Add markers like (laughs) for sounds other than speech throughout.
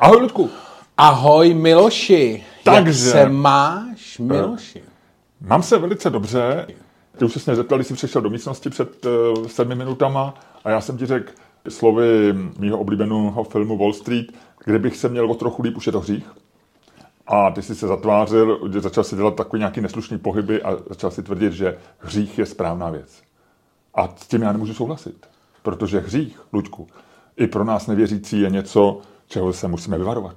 Ahoj, Ludku. Ahoj Miloši, Takže- jak se máš Miloši? Mám se velice dobře. Ty už jsi mě zeptal, když jsi přišel do místnosti před uh, sedmi minutama a já jsem ti řekl slovy mýho oblíbeného filmu Wall Street, kdybych se měl o trochu líp, už je to hřích. A ty jsi se zatvářil, že začal si dělat takový nějaký neslušný pohyby a začal si tvrdit, že hřích je správná věc. A s tím já nemůžu souhlasit, protože hřích, Luďku, i pro nás nevěřící je něco, čeho se musíme vyvarovat.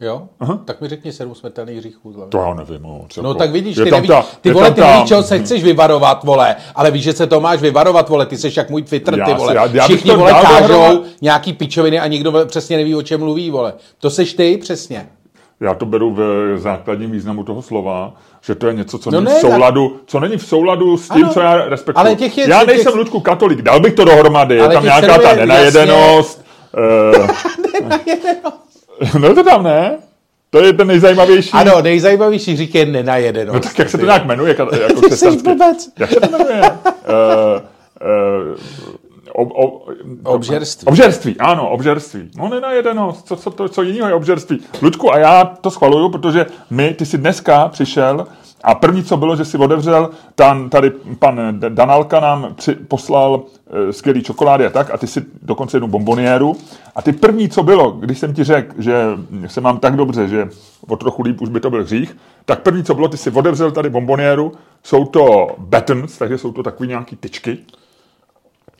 Jo? Aha. Tak mi řekni sedm smrtelných hříchů. Zleva. To já nevím. No, co No jako- tak vidíš, je ty, tam nevíš, ta- ty je vole, tam ty ta- nevíš, čeho se chceš vyvarovat, vole, ale víš, že se to máš vyvarovat, vole, ty jsi jak můj Twitter, Já ty vole. já- já Všichni, to vole, kážou dohromady. nějaký pičoviny a nikdo vole, přesně neví, o čem mluví, vole. To seš ty, přesně. Já to beru v základním významu toho slova, že to je něco, co No není ne, v souladu, co není v souladu s tím, Ano, co já respektuji. ale těch je- já těch- nejsem Ludku katolik, dal bych to dohromady, je Ale tam těch nějaká ta je nenajedenost. (laughs) Uh, no to tam ne? To je ten nejzajímavější. Ano, nejzajímavější hřích je nenajedenost. No tak jak se to nějak jmenuje? Jako, jako Ty (laughs) jsi blbec. Jak se to jmenuje? Uh, uh, ob, ob, Obžerství. Obžerství, ano, obžerství. No nenajedenost, co, co, to, co jiného je obžerství. Ludku, a já to schvaluju, protože my, ty jsi dneska přišel a první, co bylo, že si otevřel, tam, tady pan Danalka nám při, poslal e, skvělý čokolády a tak, a ty si dokonce jednu bomboniéru. A ty první, co bylo, když jsem ti řekl, že se mám tak dobře, že o trochu líp už by to byl hřích, tak první, co bylo, ty si otevřel tady bomboniéru, jsou to buttons, takže jsou to takový nějaký tyčky.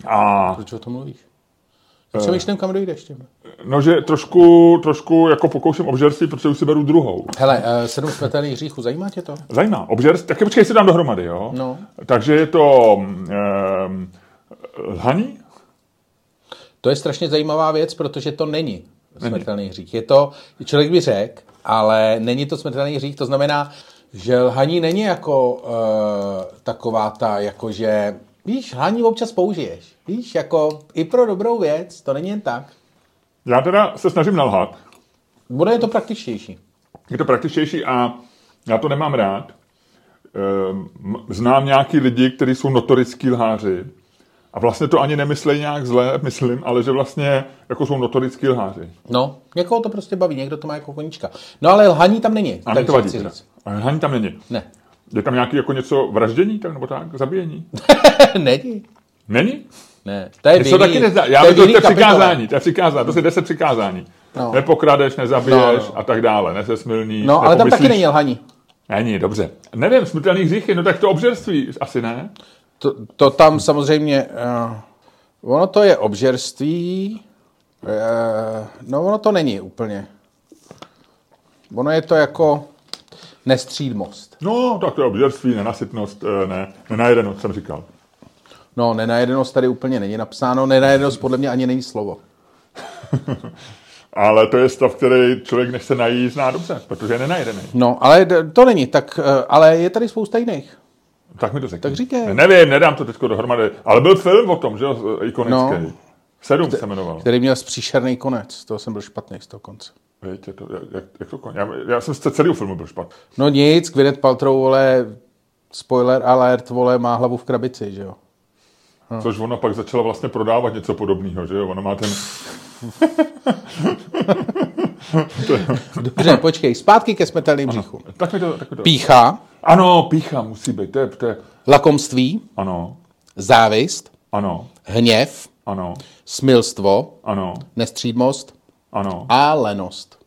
A Proč o tom mluvíš? Přemýšlím, kam dojdeš tím. No, že trošku, trošku jako pokouším obžerství, protože už si beru druhou. Hele, uh, sedm smrtelných hříchů, zajímá tě to? Zajímá. Obžerství, taky počkej si dám dohromady, jo? No. Takže je to um, lhaní? To je strašně zajímavá věc, protože to není smrtelný hřích. Je to, člověk by řekl, ale není to smrtelný hřích, to znamená, že lhaní není jako uh, taková ta, jakože, víš, lhaní občas použiješ. Víš, jako i pro dobrou věc, to není jen tak. Já teda se snažím nalhat. Bude to praktičtější. Je to praktičtější a já to nemám rád. Ehm, Znám nějaký lidi, kteří jsou notorický lháři a vlastně to ani nemyslejí nějak zle, (laughs) myslím, ale že vlastně jako jsou notorický lháři. No, někoho to prostě baví, někdo to má jako koníčka. No ale lhaní tam není. A mě takže to vadí říct. Lhaní tam není. Ne. Je tam nějaký jako něco vraždění, tak, nebo tak, zabíjení? (laughs) není. Není? Ne. To je jiný- taky nezdá. Já to je to, to přikázání, to je přikázání, to je deset přikázání. No. Nepokradeš, nezabiješ No, no. a tak dále, nesesmilníš. No, ale tam taky není lhaní. Není, dobře. Nevím, smrtelný hříchy, no tak to obžerství asi ne. To, to tam samozřejmě, uh, ono to je obžerství, uh, no ono to není úplně. Ono je to jako nestřídmost. No, tak to je obžerství, nenasytnost, eh, ne, nenajedenost, jsem říkal. No, nenajedenost tady úplně není napsáno, nenajedenost podle mě ani není slovo. (laughs) Ale to je stav, který člověk nechce najít, zná dobře, protože je nenajedený. No, ale to není, tak, uh, ale je tady spousta jiných. Tak mi to řekni. Tak říkej. Ne, nevím, nedám to teď dohromady. Ale byl film o tom, že jo, ikonický. No. Sedm se jmenoval. Který měl příšerný konec, toho jsem byl špatný z toho konce. Víte, to, jak, jak to já, já, jsem z celého filmu byl špatný. No nic, Gwyneth Paltrow, vole, spoiler alert, vole, má hlavu v krabici, že jo. No. Což ona pak začala vlastně prodávat něco podobného, že jo? Ona má ten... (laughs) Dobře, počkej, zpátky ke smrtelným hříchům. Tak mi to... Tak mi to... Pícha, Ano, pícha musí být, to je, to je... lakomství, Ano, závist, ano, hněv, ano, smilstvo, ano, nestřídmost ano. a lenost.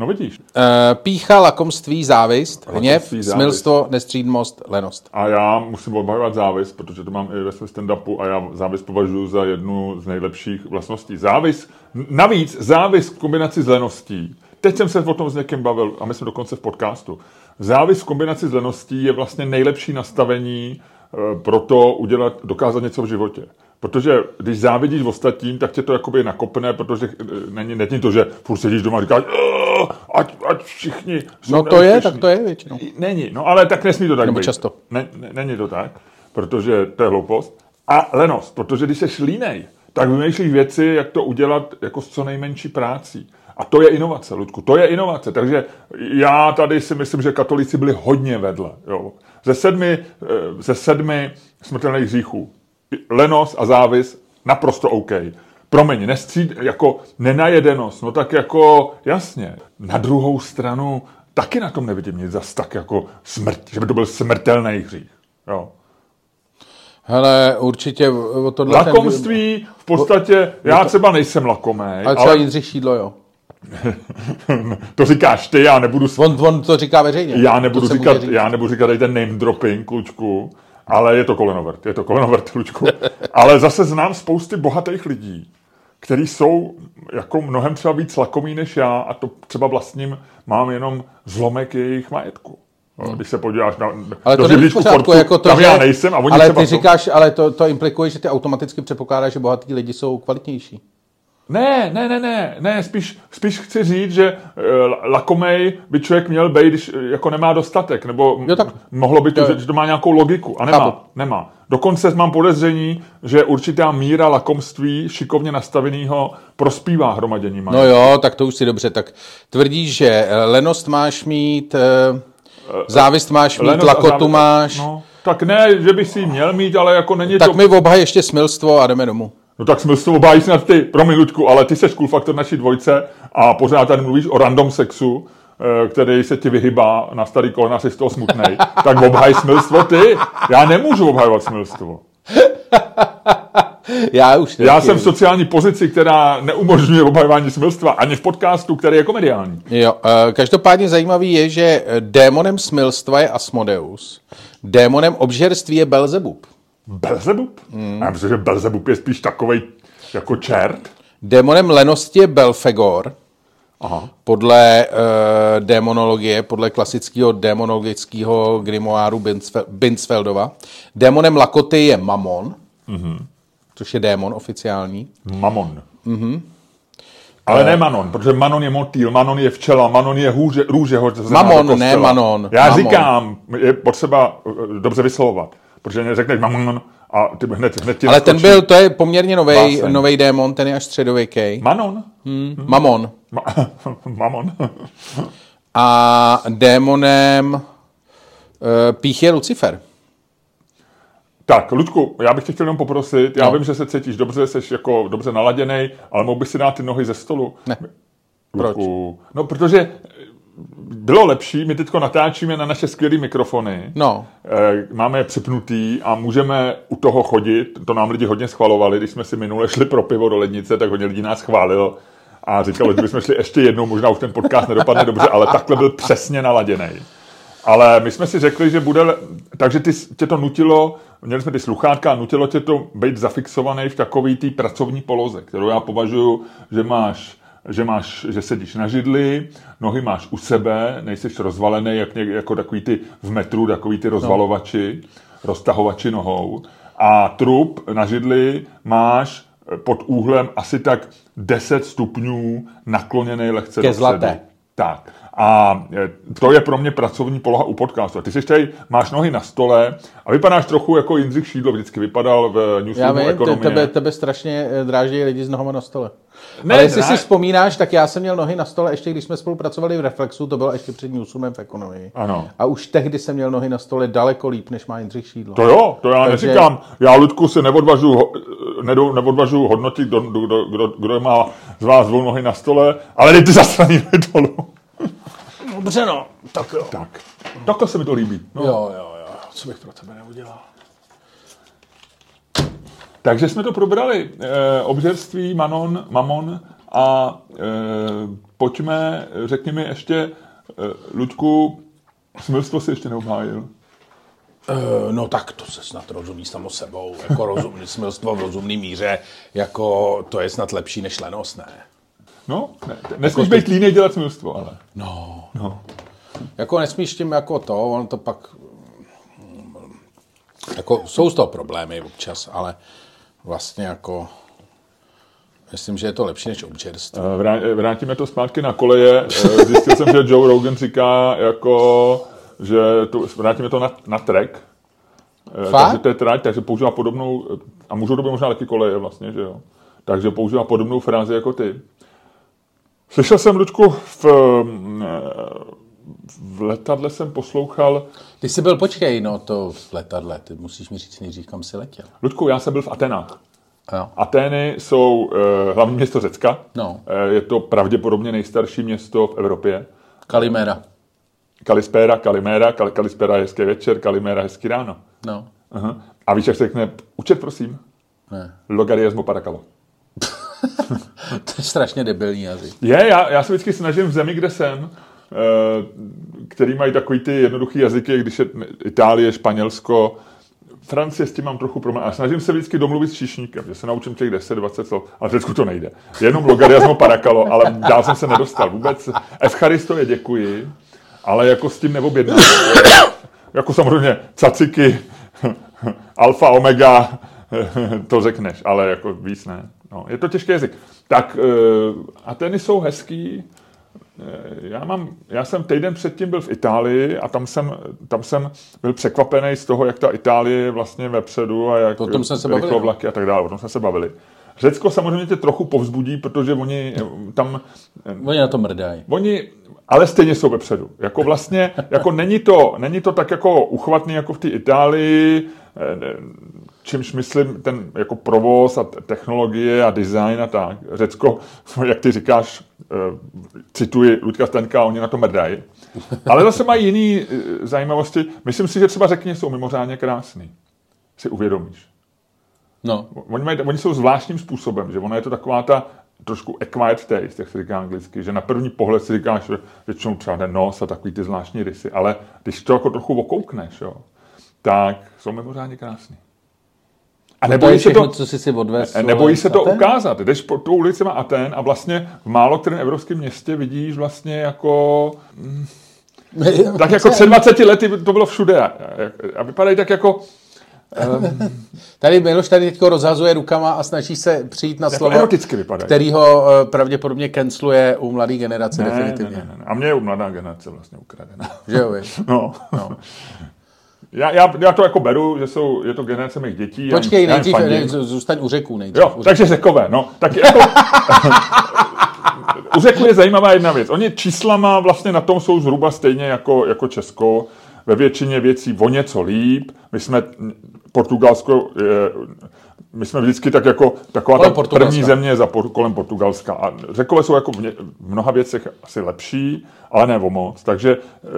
No vidíš. E, pícha, lakomství, závist, hněv, smilstvo, nestřídmost, lenost. A já musím obhajovat závist, protože to mám i ve svém stand-upu a já závist považuji za jednu z nejlepších vlastností. Závist, navíc závist v kombinaci s leností. Teď jsem se o tom s někým bavil a myslím dokonce v podcastu. Závist v kombinaci s leností je vlastně nejlepší nastavení eh, pro to udělat, dokázat něco v životě. Protože když závidíš ostatním, tak tě to jakoby nakopne, protože eh, není, není to, že furt sedíš doma a říkáš, "Eh, ať, ať všichni jsou No to je, neúspěšní." tak to je většinou. Není, no ale tak nesmí to tak Nebo být. často. Ne, ne, není to tak, protože to je hloupost. A lenost, protože když jsi línej, tak vymýšlíš věci, jak to udělat jako s co nejmenší prácí. A to je inovace, Ludku, to je inovace. Takže já tady si myslím, že katolíci byli hodně vedle. Jo. Ze, sedmi, eh, ze sedmi smrtelných hříchů lenost a závis naprosto OK. promiň, nestříd, jako nenajedenost, no tak jako jasně. Na druhou stranu taky na tom nevidím nic zas tak jako smrt, že by to byl smrtelný hřích. Jo. Hele, určitě o tohle... Lakomství v podstatě, já třeba nejsem lakomej. Ale třeba Jindřich Šídlo, jo. (laughs) to říkáš ty, já nebudu... On, on to říká veřejně. Já nebudu, říkat, já nebudu říkat tady ten name dropping, klučku, ale je to kolenovert, je to kolenovert, klučku. ale zase znám spousty bohatých lidí, kteří jsou jako mnohem třeba víc lakomí než já a to třeba vlastním mám jenom zlomek jejich majetku. Hmm. Když se podíváš na ale to není pořádku, jako to, tam že, já nejsem a oni Ale třeba ty říkáš, ale to, to implikuje, že ty automaticky předpokládáš, že bohatí lidi jsou kvalitnější. Ne, ne, ne, ne, ne, spíš, spíš chci říct, že uh, lakomej by člověk měl být, když uh, jako nemá dostatek, nebo jo, tak. mohlo by to, že, že to má nějakou logiku, a nemá, Chápu. nemá. Dokonce mám podezření, že určitá míra lakomství šikovně nastaveného prospívá hromadění majetku. No jo, tak to už si dobře, tak tvrdíš, že lenost máš mít, závist máš mít, lenost lakotu závist, máš. No, tak ne, že by si měl mít, ale jako není tak to... Tak mi obhaj ještě smilstvo a jdeme domů. No tak jsme to obájí snad ty, promiň Ludku, ale ty seš cool faktor naší dvojce a pořád tady mluvíš o random sexu, eh, který se ti vyhybá na starý kolena, jsi z toho smutnej. (laughs) tak obhaj smilstvo ty. Já nemůžu obhajovat smilstvo. (laughs) Já už taky. Já jsem v sociální pozici, která neumožňuje obhajování smilstva ani v podcastu, který je komediální. Jo, eh, každopádně zajímavý je, že démonem smilstva je Asmodeus. Démonem obžerství je Belzebub. Belzebub? Hmm. Já myslím, že Belzebub je spíš takový jako čert. Démonem lenosti je Belfegor. Aha. Podle uh, démonologie, podle klasického démonologického grimoáru Binsfeldova. Démonem lakoty je Mamon, mm-hmm. což je démon oficiální. Mamon. Mm-hmm. Ale ne Manon, protože Manon je motýl, Manon je včela, Manon je hůže, růže Mamon, ne Manon. Já Mamon. říkám, je potřeba eh, dobře vyslovovat. Protože řekneš Manon a ty hned, hned ti Ale ten byl, to je poměrně nový nový démon, ten je až středověký. Manon? Hmm. Mamon. Ma- (laughs) Mamon. a démonem uh, pích je Lucifer. Tak, Ludku, já bych tě chtěl jenom poprosit, já no. vím, že se cítíš dobře, jsi jako dobře naladěný, ale mohl bych si dát ty nohy ze stolu? Ne. Ludku. Proč? No, protože bylo lepší, my teď natáčíme na naše skvělé mikrofony, no. Eh, máme je připnutý a můžeme u toho chodit, to nám lidi hodně schvalovali, když jsme si minule šli pro pivo do lednice, tak hodně lidí nás chválil a říkalo, že bychom šli ještě jednou, možná už ten podcast nedopadne dobře, ale takhle byl přesně naladěný. Ale my jsme si řekli, že bude, takže ty, tě to nutilo, měli jsme ty sluchátka a nutilo tě to být zafixovaný v takový té pracovní poloze, kterou já považuji, že máš že, máš, že sedíš na židli, nohy máš u sebe, nejsi rozvalený, jak něk, jako takový ty v metru, takový ty rozvalovači, no. roztahovači nohou. A trup na židli máš pod úhlem asi tak 10 stupňů nakloněný lehce Ke zlaté. Tak. A e, to je pro mě pracovní poloha u podcastu. A ty jsi tady, máš nohy na stole a vypadáš trochu jako Jindřich Šídlo vždycky vypadal v Newsroomu Já vím, ekonomie. Tebe, tebe strašně e, dráží lidi s nohama na stole. Ne, Ale jestli ne. si vzpomínáš, tak já jsem měl nohy na stole ještě, když jsme spolupracovali v Reflexu, to bylo ještě před Newsroomem v ekonomii. Ano. A už tehdy jsem měl nohy na stole daleko líp, než má Jindřich Šídlo. To jo, to já Takže... neříkám. Já, Ludku, si neodvažu, neodvažu hodnotit, kdo, kdo, kdo, kdo má z vás dvou nohy na stole, ale dejte zastraní dolů. Dobře no, tak jo. Tak, takhle se mi to líbí. No. Jo, jo, jo, co bych pro tebe neudělal. Takže jsme to probrali. E, obžerství, Manon, Mamon a e, pojďme, řekni mi ještě, e, Ludku, smilstvo si ještě neobhájil. E, no tak to se snad rozumí samo sebou, jako rozumný (laughs) smilstvo v rozumný míře, jako to je snad lepší než lenost, ne? No, ne, nesmíš jako být líný dělat smilstvo, ale. No. no. Jako nesmíš tím jako to, on to pak... Jako jsou z toho problémy občas, ale vlastně jako... Myslím, že je to lepší než občerství. Eh, vrátíme to zpátky na koleje. Eh, zjistil jsem, že Joe Rogan říká, jako, že to, vrátíme to na, na track. Eh, Fakt? Takže to je trať, takže používá podobnou, a můžou to být možná taky koleje vlastně, že jo. Takže používá podobnou frázi jako ty. Slyšel jsem, Ludku, v, v letadle jsem poslouchal... Ty jsi byl, počkej, no to v letadle, ty musíš mi říct nejdřív, kam jsi letěl. Ludku, já jsem byl v Atenách. Jo. Atény jsou uh, hlavní město Řecka. No. Uh, je to pravděpodobně nejstarší město v Evropě. Kalimera. Kalispera, Kalimera, Kal- Kalispera je hezký večer, Kalimera hezký ráno. No. Aha. A víš, jak se řekne, učet prosím, Ne. logariasmo parakalo. (laughs) To je strašně debilní jazyk. Je, já, já se vždycky snažím v zemi, kde jsem, eh, který mají takový ty jednoduchý jazyky, když je Itálie, Španělsko, Francie s tím mám trochu problém. A snažím se vždycky domluvit s číšníkem, že se naučím těch 10-20 slov, ale v Řecku to nejde. Jenom logariasmo parakalo, ale dál jsem se nedostal. Vůbec Evcharisto je děkuji, ale jako s tím neobjednám. (coughs) jako samozřejmě caciky, (laughs) alfa, omega, (laughs) to řekneš, ale jako víc ne. No, je to těžký jazyk. Tak uh, Ateny jsou hezký. Eh, Já, mám, já jsem týden předtím byl v Itálii a tam jsem, tam jsem byl překvapený z toho, jak ta Itálie je vlastně vepředu a jak O tom jsme se bavili, rychlovlaky a tak dále. O tom jsme se bavili. Řecko samozřejmě tě trochu povzbudí, protože oni eh, tam Oni na to mrdají. Oni ale stejně jsou vepředu. Jako vlastně, jako není to, není to tak jako uchvatný jako v té Itálii, eh, čímž myslím ten jako provoz a technologie a design a tak. Řecko, (laughs) jak ty říkáš, eh, cituji Ludka Stanka, oni na to mrdají. Ale zase mají jiný eh, zajímavosti. Myslím si, že třeba řekně jsou mimořádně krásný. Si uvědomíš. No. Oni, mají, oni jsou zvláštním způsobem, že ono je to taková ta trošku acquired taste, jak se říká anglicky, že na první pohled si říkáš, že většinou třeba ten nos a takový ty zvláštní rysy, ale když to jako trochu okoukneš, jo, tak jsou mimořádně krásný. A To nebojí se všechno, to, co jsi si odvez. nebojí se to Aten? ukázat. Jdeš po tou ulicema Aten a vlastně v málo kterém evropském městě vidíš vlastně jako (laughs) tak jako před 20 lety to bylo všude a, a vypadají tak jako Tady Miloš tady teď rozhazuje rukama a snaží se přijít na jako slovo, který ho eh, pravděpodobně canceluje u mladé generace Ne, ne, definitivně. ne, ne. A mě je u mladá generace vlastně ukradená. Že jo, víš? No. no. Já, já, já, to jako beru, že jsou, je to generace mých dětí. Počkej, já nejdřív ne, zůstaň u řeků nejdřív. Jo, u takže řekové, no. Tak jako, u řeků je zajímavá jedna věc. Oni číslama vlastně na tom jsou zhruba stejně jako, jako Česko. Ve většině věcí o něco líp. My jsme, Portugalsko, je, my jsme vždycky tak jako taková Kolem ta Portugalska. první země za kolem Portugalska. A řekové jsou jako v, ně, v mnoha věcech asi lepší, ale ne o moc. Takže eh,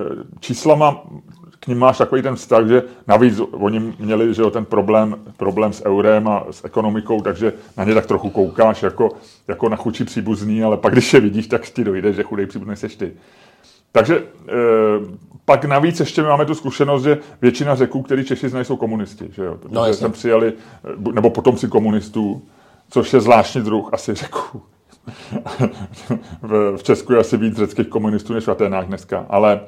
číslama k ním máš takový ten vztah, že navíc oni měli že jo, ten problém, problém s eurem a s ekonomikou, takže na ně tak trochu koukáš jako, jako na chučí příbuzný, ale pak když je vidíš, tak ti dojde, že chudej příbuzný seš ty. Takže e, pak navíc ještě máme tu zkušenost, že většina řeků, který Češi znají, jsou komunisti. Že jo? Protože No, jasně. sem přijali, eh, nebo potomci komunistů, což je zvláštní druh asi řeků. (laughs) v, Česku je asi víc řeckých komunistů než v Aténách dneska, ale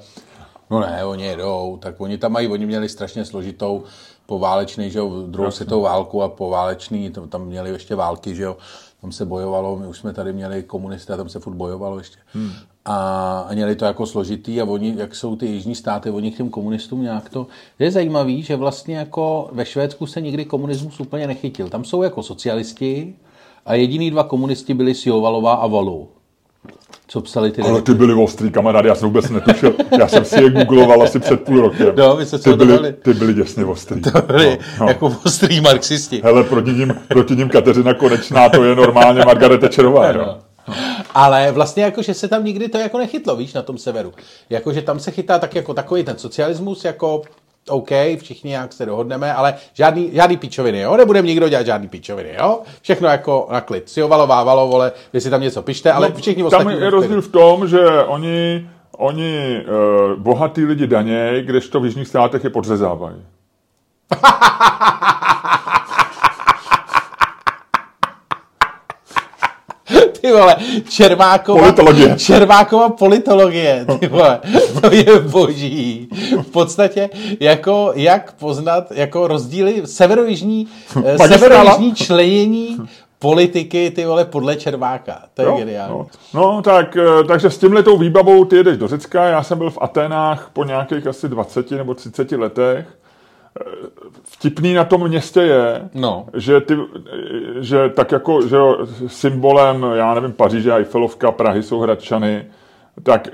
No ne, oni jedou, tak oni tam mají, oni měli strašně složitou poválečný, že jo, druhou světovou válku a poválečný, tam, tam měli ještě války, že jo, tam se bojovalo, my už jsme tady měli komunisty a tam se furt bojovalo ještě. Hmm. A, měli to jako složitý a oni, jak jsou ty jižní státy, oni k těm komunistům nějak to... Je zajímavý, že vlastně jako ve Švédsku se nikdy komunismus úplně nechytil. Tam jsou jako socialisti a jediný dva komunisti byli Siovalová a Valou. Co psali ty Ale ty byli ostrý kamarádi, já jsem vůbec netušil. Já jsem si je googloval asi před půl rokem. No, vy jste se ty, to byli, ty byli děsně ostrý. byli No, no. jako ostrý marxisti. Hele, proti ním, proti ním Kateřina Konečná, to je normálně Margaret Thatcherová. Jo. Ale vlastně jako, že se tam nikdy to jako nechytlo, víš, na tom severu. Jako, že tam se chytá tak jako takový ten socialismus, jako OK, všichni nějak se dohodneme, ale žádný, žádný pičoviny, jo? Nebudeme nikdo dělat žádný pičoviny, jo? Všechno jako na klid. Siovalo, vávalo, vole, jestli tam něco pište, ale všichni No, Tam ostatní... je rozdíl v tom, že oni, oni uh, bohatý lidi daněj, kdežto v jižních státech je podřezávají. (laughs) Ty vole, Čermákova... Politologie. Čermákova politologie, ty vole, (laughs) to je boží. V podstatě, jako, jak poznat, jako rozdíly severojižní, eh, severojižní členění politiky, ty vole, podle Červáka. To je geniální. no. no, tak, eh, takže s tímhletou výbavou ty jedeš do Řecka. Já jsem byl v Aténách po nějakých asi 20 nebo 30 letech. Vtipný na tom městě je, No. že, ty, že tak jako že jo, symbolem, já nevím, Paříže, Eiffelovka, Prahy jsou Hradčany, tak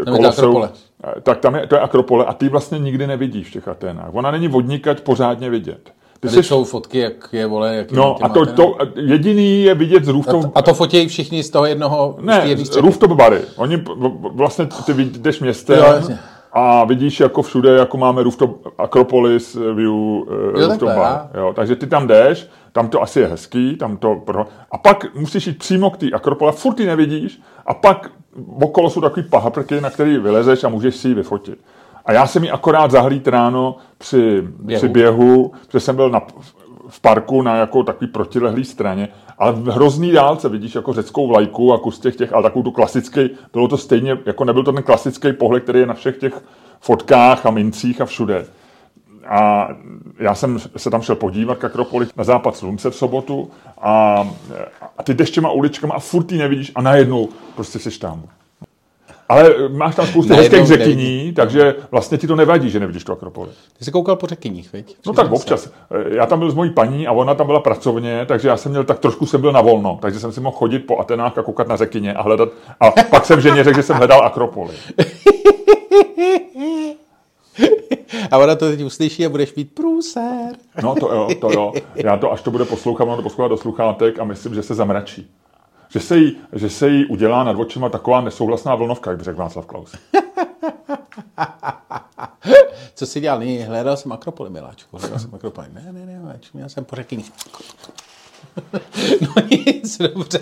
eh, Tam Akropole. eh, tak tam je, to je Akropole a ty vlastně nikdy nevidíš v těch Aténách. Ona není vodníkať pořádně vidět. Ty Tady jsi... jsou fotky, jak je vole, jak No a to, to, jediný je vidět z rooftop... A to, a to fotějí všichni z toho jednoho... Ne, z rooftop bary. Oni vlastně, ty jdeš městem jo, a vidíš jako všude, jako máme rooftop Acropolis view jo, rooftop takhle, bar. Jo, takže ty tam jdeš, tam to asi je hezký, tam to... Pro... A pak musíš jít přímo k té Akropole, furt ty nevidíš a pak okolo jsou takový pahaprky, na který vylezeš a můžeš si ji vyfotit. A já jsem ji akorát zahlít ráno při běhu, při běhu protože jsem byl na, v parku na jako takový protilehlý straně, ale v hrozný dálce vidíš jako řeckou vlajku a kus těch těch, ale takovou tu klasický, bylo to stejně, jako nebyl to ten klasický pohled, který je na všech těch fotkách a mincích a všude. A já jsem se tam šel podívat k Akropoli na západ slunce v sobotu a, a ty deštěma uličkama a furt nevidíš a najednou prostě jsi tam. Ale máš tam spoustu hezkých řekyní, takže vlastně ti to nevadí, že nevidíš tu Akropoli. Ty jsi koukal po řekyních, viď? No tak občas. Já tam byl s mojí paní a ona tam byla pracovně, takže já jsem měl tak trošku jsem byl na volno, takže jsem si mohl chodit po Atenách a koukat na řekyně a hledat. A pak jsem ženě řekl, že jsem hledal Akropoli. (laughs) A ona to teď uslyší a budeš mít průser. No to jo, to jo. (laughs) Já to, až to bude poslouchat, ono to poslouchá do sluchátek a myslím, že se zamračí. Že se jí, že se jí udělá nad očima taková nesouhlasná vlnovka, jak by řekl Václav Klaus. (laughs) Co jsi dělal? Ne, hledal jsem Akropoli, miláčku. Hledal jsem Akropoli. Ne, ne, ne, miláčku, já jsem po řekyni. (laughs) no nic, dobře.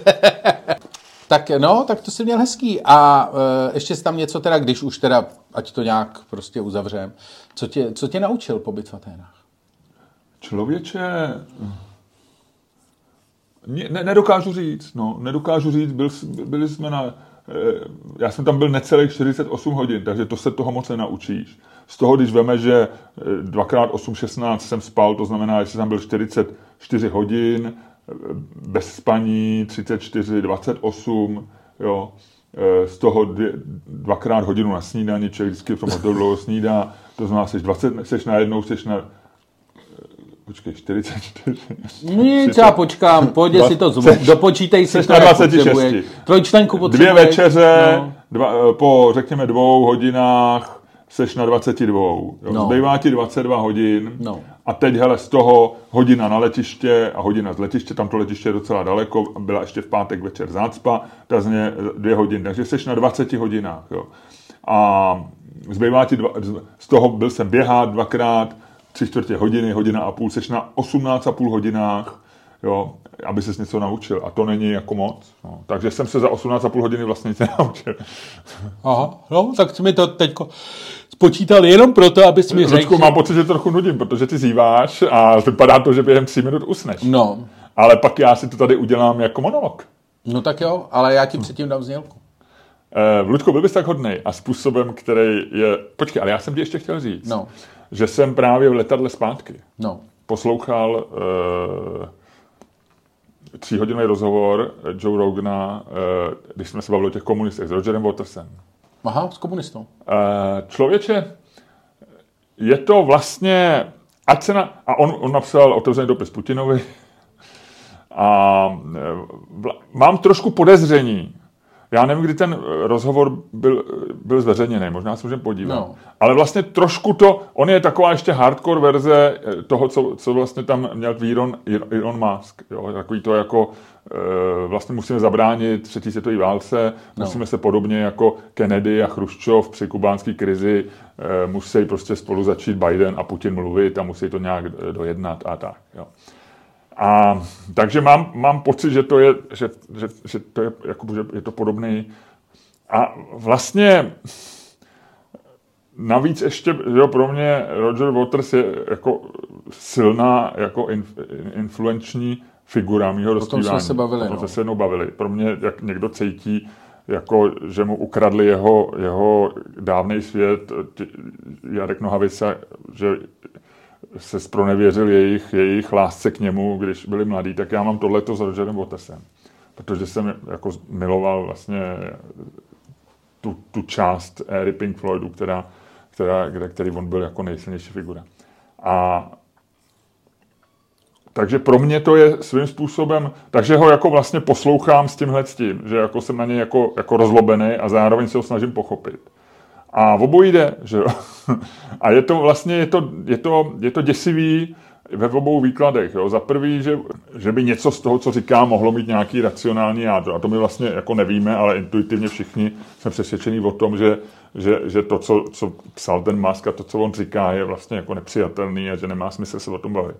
Tak no, tak to si měl hezký. A uh, ještě tam něco teda, když už teda, ať to nějak prostě uzavřem, co tě, co tě naučil pobyt v Aténách? Člověče, ne, nedokážu říct, no, nedokážu říct, byl, byli jsme na, eh, já jsem tam byl necelých 48 hodin, takže to se toho moc nenaučíš. Z toho, když veme, že 2x8, 16 jsem spal, to znamená, že jsem tam byl 44 hodin, bez spaní 34, 28, jo, z toho dvě, dvakrát hodinu na snídani, člověk vždycky v tom dlouho snídá, to znamená, jsi 20, jsi najednou, jsi na Počkej, 44. Nic, já počkám, pojď si to zvu. Dopočítej si to, na 26. Trojčlenku potřebuješ. Dvě večeře, no. dva, e, po řekněme dvou hodinách seš na 22. Jo. No. Zbývá ti 22 hodin no. a teď hele z toho hodina na letiště a hodina z letiště, tam to letiště je docela daleko, byla ještě v pátek večer zácpa, takže dvě hodiny, takže seš na 20 hodinách. Jo. A zbývá ti dva, z toho byl jsem běhat dvakrát, tři čtvrtě hodiny, hodina a půl, seš na 18 a půl hodinách, jo, aby ses něco naučil. A to není jako moc. No. Takže jsem se za 18,5 hodiny vlastně nic nenaučil. Aha, no, tak jsi mi to teďko spočítal jenom proto, abys mi řekl. mám pocit, že trochu nudím, protože ty zýváš a vypadá to, že během 3 minut usneš. No. Ale pak já si to tady udělám jako monolog. No tak jo, ale já ti předtím dám znělku. Uh, Ludko, byl bys tak hodný a způsobem, který je... Počkej, ale já jsem ti ještě chtěl říct, no. Že jsem právě v letadle zpátky no. poslouchal uh, tříhodinový rozhovor Joe Rogana, eh, když jsme se bavili o těch komunistech s Rogerem Watersem. Aha, s komunistou. Eh, člověče, je to vlastně, ať se na, a on, on napsal otevřený dopis Putinovi a eh, mám trošku podezření, já nevím, kdy ten rozhovor byl, byl zveřejněný, možná se můžeme podívat. No. Ale vlastně trošku to, on je taková ještě hardcore verze toho, co, co vlastně tam měl Elon, Elon Musk. Jo? Takový to jako, e, vlastně musíme zabránit třetí světové válce, no. musíme se podobně jako Kennedy a Chruščov při kubánské krizi e, musí prostě spolu začít Biden a Putin mluvit a musí to nějak dojednat a tak. Jo. A takže mám, mám pocit, že to je, že, že, že to je, jako, že je to podobný. A vlastně navíc ještě, jo, pro mě Roger Waters je jako silná, jako in, influenční figura mýho dospívání. O tom jsme se bavili. O tom no. se jednou bavili. Pro mě, jak někdo cítí, jako, že mu ukradli jeho, jeho dávný svět, Jarek Nohavica, že se spronevěřil jejich, jejich lásce k němu, když byli mladí, tak já mám tohleto s Rogerem Wattersem. Protože jsem jako miloval vlastně tu, tu část éry Pink Floydu, která, která, kde, který on byl jako nejsilnější figura. A takže pro mě to je svým způsobem, takže ho jako vlastně poslouchám s tímhle s tím, že jako jsem na něj jako, jako rozlobený a zároveň se ho snažím pochopit. A v obojí jde, že jo. (laughs) A je to vlastně, je to, je to, je to děsivý, ve obou výkladech. Jo. Za prvý, že, že by něco z toho, co říká, mohlo mít nějaký racionální jádro. A to my vlastně jako nevíme, ale intuitivně všichni jsme přesvědčení o tom, že, že, že to, co, co psal ten Musk a to, co on říká, je vlastně jako nepřijatelný a že nemá smysl se o tom bavit.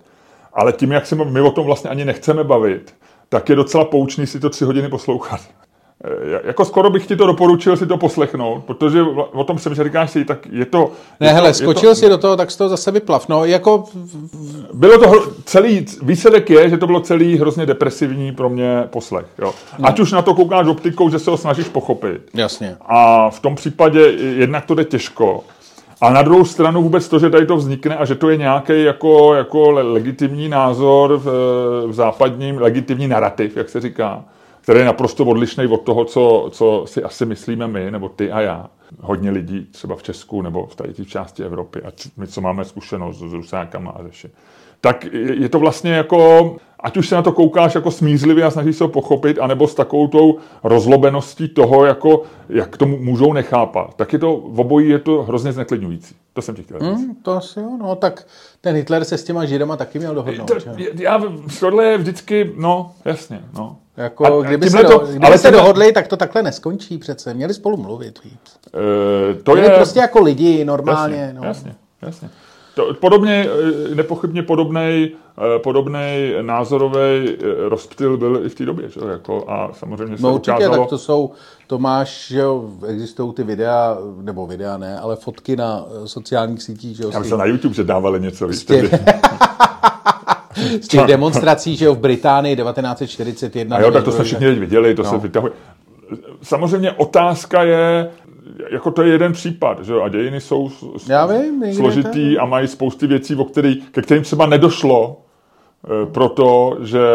Ale tím, jak se my o tom vlastně ani nechceme bavit, tak je docela poučný si to tři hodiny poslouchat. E, jako skoro bych ti to doporučil si to poslechnout, protože o tom jsem, že říkáš si, tak je to... Ne, je hele, to, skočil to, si do toho, tak z toho zase vyplav. No, jako... Bylo to hro, celý, výsledek je, že to bylo celý hrozně depresivní pro mě poslech. Jo. No. Ať už na to koukáš optikou, že se ho snažíš pochopit. Jasně. A v tom případě jednak to jde těžko. A na druhou stranu vůbec to, že tady to vznikne a že to je nějaký jako, jako legitimní názor v, v západním, legitimní narrativ, jak se říká, který je naprosto odlišný od toho, co, co si asi myslíme my, nebo ty a já. Hodně lidí třeba v Česku nebo v tady té části Evropy, a my, co máme zkušenost s Rusákama a řeši. Tak je to vlastně jako, ať už se na to koukáš jako smířlivě a snažíš se ho pochopit, anebo s takovou tou rozlobeností toho, jako, jak to můžou nechápat, tak je to, v obojí je to hrozně zneklidňující. To jsem ti chtěl říct. Hmm, to asi jo, no tak ten Hitler se s těma židama taky měl dohodnout. To, já, tohle je vždycky, no, jasně, no. Jako, a, kdyby se, to, kdyby ale se dohodli, tak to takhle neskončí přece. Měli spolu mluvit víc. Uh, to Měli je... prostě jako lidi normálně. Jasně, no. jasně, jasně. To, podobně, nepochybně podobný podobný názorový rozptyl byl i v té době. Že? Jako, a samozřejmě se no určitě, ukázalo... tak to jsou, to máš, že jo, existují ty videa, nebo videa ne, ale fotky na sociálních sítích. Že jo, Já myslím na YouTube, že dávali něco. Z těch, (laughs) z těch demonstrací, že jo, v Británii 1941. A jo, tak to jsme všichni teď viděli, to no. se vytahuje. Samozřejmě otázka je, jako to je jeden případ, že jo, a dějiny jsou Já vím, složitý a mají spousty věcí, o který, ke kterým třeba nedošlo, proto, že,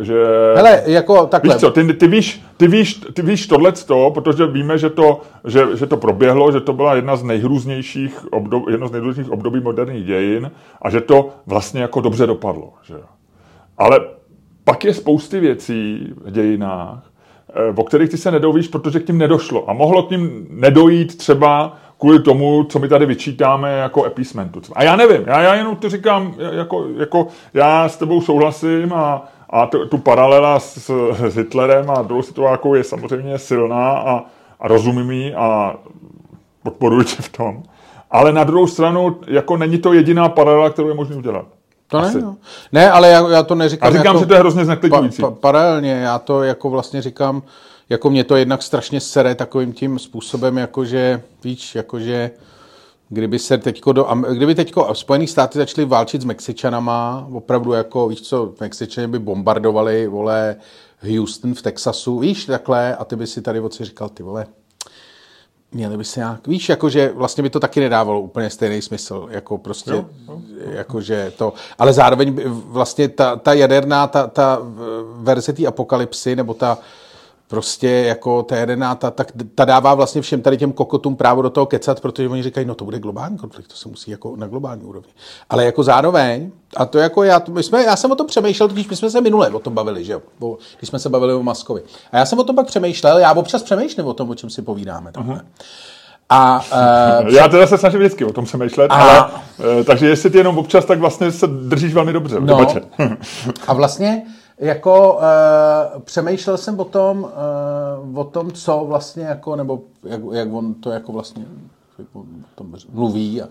že... Hele, jako takhle. Víš co, ty, ty, víš, ty, víš, ty víš tohleto, protože víme, že to, že, že to proběhlo, že to byla jedna z nejhrůznějších obdob, jedno z nejhrůznějších období moderních dějin a že to vlastně jako dobře dopadlo. Že? Ale pak je spousty věcí v dějinách, Eh, o kterých ty se nedovíš, protože k tím nedošlo. A mohlo k tím nedojít třeba kvůli tomu, co my tady vyčítáme jako epísmentu. A já nevím, já, já jenom to říkám, jako, jako já s tebou souhlasím a, a tu, tu paralela s, s Hitlerem a druhou situací je samozřejmě silná a, a rozumím jí a podporuji tě v tom. Ale na druhou stranu, jako není to jediná paralela, kterou je možné udělat. To ne, no. ne, ale já, já to neříkám. A říkám, jako, že to je hrozně zneklidňující. Pa, pa, paralelně, já to jako vlastně říkám, jako mě to jednak strašně sere takovým tím způsobem, jakože, víš, jakože kdyby se teďko do, kdyby teďko Spojený státy začaly válčit s Mexičanama, opravdu jako, víš co, Mexičani by bombardovali, vole, Houston v Texasu, víš, takhle, a ty by si tady oci říkal, ty vole, Měli by se nějak, víš, jakože vlastně by to taky nedávalo úplně stejný smysl, jako prostě, jo, jo, jo. jakože to, ale zároveň vlastně ta, ta jaderná, ta, ta verze té apokalypsy, nebo ta, prostě jako ta jedená, ta, ta, ta dává vlastně všem tady těm kokotům právo do toho kecat, protože oni říkají, no to bude globální konflikt, to se musí jako na globální úrovni. Ale jako zároveň, a to jako já, my jsme, já jsem o tom přemýšlel, když my jsme se minule o tom bavili, že jo, když jsme se bavili o Maskovi. A já jsem o tom pak přemýšlel, já občas přemýšlím o tom, o čem si povídáme. Uh-huh. A, uh, (laughs) Já teda se snažím vždycky o tom přemýšlet, a, ale, uh, takže jestli ty jenom občas, tak vlastně se držíš velmi dobře. No, a vlastně jako uh, přemýšlel jsem o tom, uh, o tom, co vlastně jako, nebo jak, jak on to jako vlastně jako tom mluví a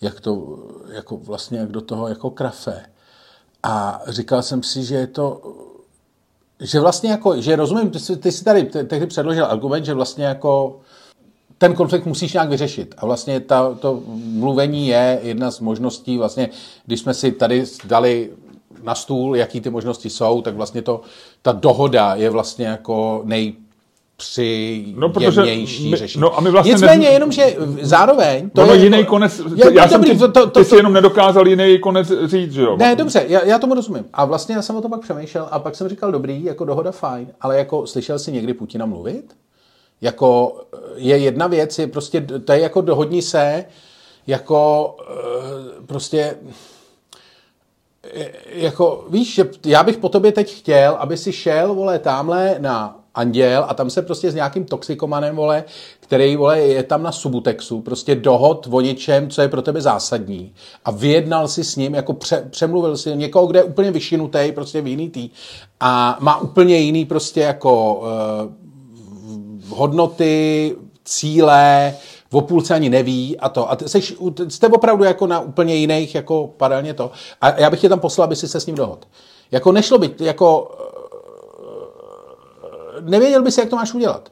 jak to jako vlastně jak do toho jako krafe. A říkal jsem si, že je to, že vlastně jako, že rozumím, ty jsi, ty jsi tady tehdy předložil argument, že vlastně jako ten konflikt musíš nějak vyřešit. A vlastně ta, to mluvení je jedna z možností, vlastně, když jsme si tady dali na stůl, jaký ty možnosti jsou, tak vlastně to, ta dohoda je vlastně jako nej, při no, protože my, řešení. No a my vlastně Nicméně, ne... jenom, že zároveň... To no, je jiný jako, konec, já, já jsem dobrý, ti, to, to, ty to, jsi jenom nedokázal jiný konec říct, že jo? Ne, dobře, já, já tomu rozumím. A vlastně já jsem o tom pak přemýšlel a pak jsem říkal, dobrý, jako dohoda fajn, ale jako slyšel jsi někdy Putina mluvit? Jako je jedna věc, je prostě, to je jako dohodní se, jako eh, prostě jako, víš, že já bych po tobě teď chtěl, aby si šel, vole, tamhle na anděl a tam se prostě s nějakým toxikomanem, vole, který, vole, je tam na Subutexu, prostě dohod o něčem, co je pro tebe zásadní. A vyjednal si s ním, jako pře, přemluvil si někoho, kde je úplně vyšinutý, prostě v jiný tý. A má úplně jiný prostě jako uh, hodnoty, cíle, v půlce ani neví a to. A seš, jste opravdu jako na úplně jiných, jako paralelně to. A já bych tě tam poslal, aby si se s ním dohod. Jako nešlo by, jako nevěděl bys, jak to máš udělat.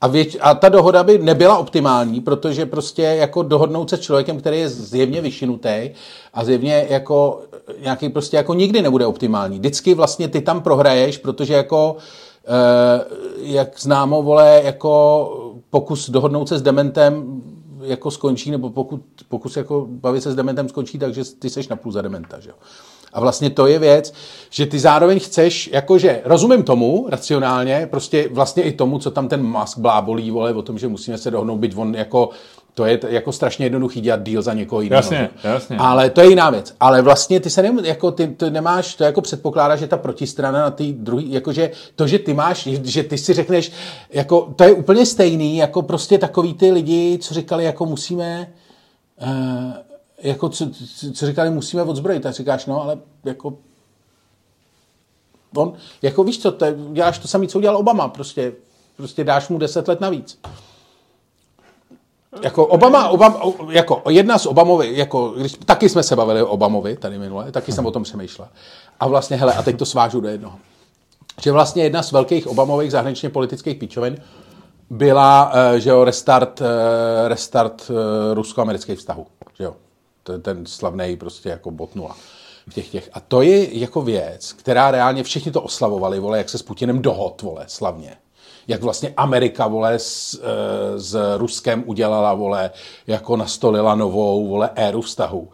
A, věč, a ta dohoda by nebyla optimální, protože prostě jako dohodnout se s člověkem, který je zjevně vyšinutý a zjevně jako nějaký prostě jako nikdy nebude optimální. Vždycky vlastně ty tam prohraješ, protože jako eh, jak známo, vole, jako pokus dohodnout se s dementem jako skončí, nebo pokud, pokus jako bavit se s dementem skončí, takže ty seš napůl za dementa, že jo. A vlastně to je věc, že ty zároveň chceš, jakože rozumím tomu racionálně, prostě vlastně i tomu, co tam ten Musk blábolí, vole, o tom, že musíme se dohnout, byť on jako to je jako strašně jednoduchý dělat deal za někoho jiného. Jasně, jasně. Ale to je jiná věc. Ale vlastně ty se ne, jako ty, ty nemáš, to jako předpokládá, že ta protistrana na ty druhý, jakože to, že ty máš, že ty si řekneš, jako to je úplně stejný, jako prostě takový ty lidi, co říkali, jako musíme, uh, jako co, co říkali, musíme odzbrojit, tak říkáš, no, ale jako on, jako víš co, to je, děláš to samé, co udělal Obama, prostě, prostě dáš mu deset let navíc. Jako Obama, Obama, jako jedna z Obamovi, jako, když, taky jsme se bavili o Obamovi tady minule, taky jsem o tom přemýšlel. A vlastně, hele, a teď to svážu do jednoho. Že vlastně jedna z velkých Obamových zahraničně politických píčovin byla, eh, že jo, restart, eh, restart eh, rusko-amerických vztahů, že jo ten, ten slavný prostě jako botnula v těch těch. A to je jako věc, která reálně všichni to oslavovali, vole, jak se s Putinem dohod, vole, slavně. Jak vlastně Amerika, vole, s, e, s Ruskem udělala, vole, jako nastolila novou, vole, éru vztahu.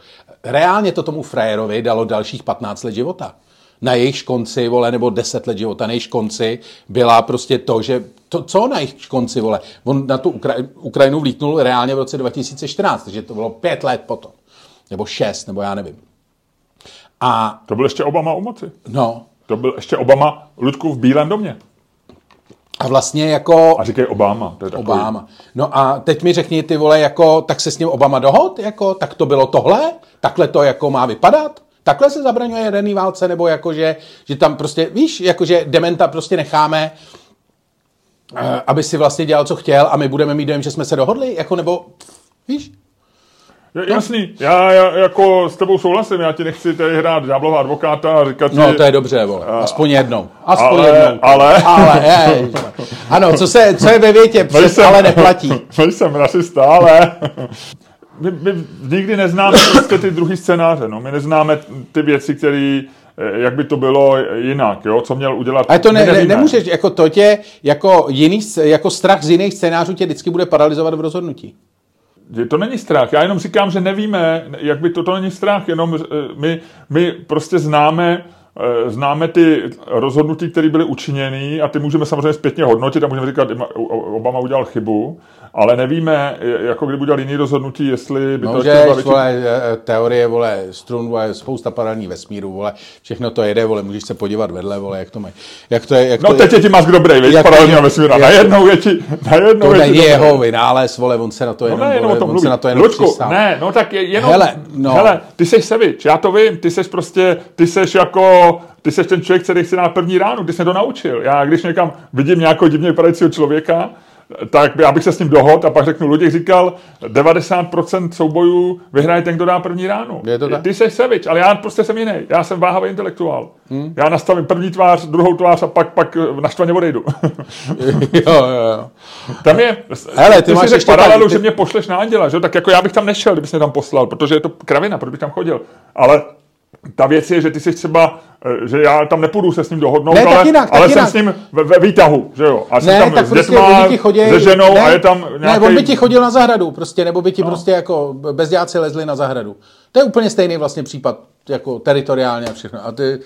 Reálně to tomu frajerovi dalo dalších 15 let života. Na jejich konci, vole, nebo 10 let života, na jejich konci byla prostě to, že to, co na jejich konci, vole, on na tu Ukra- Ukrajinu vlítnul reálně v roce 2014, takže to bylo pět let potom nebo šest, nebo já nevím. A... To byl ještě Obama u moci. No. To byl ještě Obama, Ludku, v Bílém domě. A vlastně jako... A říkej Obama. To je takový... Obama. No a teď mi řekni ty vole, jako, tak se s ním Obama dohod, jako, tak to bylo tohle? Takhle to jako má vypadat? Takhle se zabraňuje jaderný válce, nebo jako, že, že tam prostě, víš, jako, že dementa prostě necháme, eh, aby si vlastně dělal, co chtěl a my budeme mít dojem, že jsme se dohodli, jako, nebo, víš? Je, no. Jasný, já, já, jako s tebou souhlasím, já ti nechci tady hrát ďáblova advokáta a říkat No, to je dobře, vole. aspoň jednou. Aspoň ale, jednou. Ale, ale je, ano, co, se, co je ve větě, (laughs) přes jsem, ale neplatí. (laughs) Nejsem rasista, ale my, my nikdy neznáme prostě ty druhý scénáře, no. My neznáme ty věci, které jak by to bylo jinak, jo? co měl udělat. Ale to ne, ne, nemůžeš, jako to tě, jako, jiný, jako strach z jiných scénářů tě vždycky bude paralizovat v rozhodnutí že to není strach. Já jenom říkám, že nevíme, jak by to, to není strach, jenom eh, my, my prostě známe Eh, známe ty rozhodnutí, které byly učiněny a ty můžeme samozřejmě zpětně hodnotit a můžeme říkat, Obama udělal chybu, ale nevíme, jako kdyby udělal jiný rozhodnutí, jestli by no, to že, větší... vole, teorie, vole, strun, vole, spousta paralelní vesmíru, vole, všechno to jede, vole, můžeš se podívat vedle, vole, jak to mají. Jak to je, jak no to teď je ti Musk dobrý, víš, paralelní vesmíru, najednou je ti, najednou to je není jeho vynález, vole, on se na to no jenom, no, ne, vole, on se na to jenom Lučku, ne, no tak jenom, hele, no. hele, ty seš Sevič, já to vím, ty seš prostě, ty seš jako ty jsi ten člověk, který si na první ránu, ty jsi to naučil. Já když někam vidím nějakého divně vypadajícího člověka, tak já bych se s ním dohod a pak řeknu, Luděk říkal, 90% soubojů vyhraje ten, kdo dá první ránu. Je to tak? Ty jsi Sevič, ale já prostě jsem jiný. Já jsem váhavý intelektuál. Hmm. Já nastavím první tvář, druhou tvář a pak, pak naštvaně odejdu. (laughs) jo, jo, jo. Tam je, Hele, ty, ty máš si řekl paralelu, ty... že mě pošleš na anděla, že? tak jako já bych tam nešel, kdybys mě tam poslal, protože je to kravina, proč bych tam chodil. Ale ta věc je, že ty jsi třeba, že já tam nepůjdu se s ním dohodnout, ne, ale, jinak, ale jsem jinak. s ním ve, ve výtahu, že jo? A jsem ne, tam tak s prostě dětma, chodí, se ženou ne, a je tam nějaký... Ne, on by ti chodil na zahradu prostě, nebo by ti no. prostě jako bezděláci lezli na zahradu. To je úplně stejný vlastně případ, jako teritoriálně a všechno. A ty,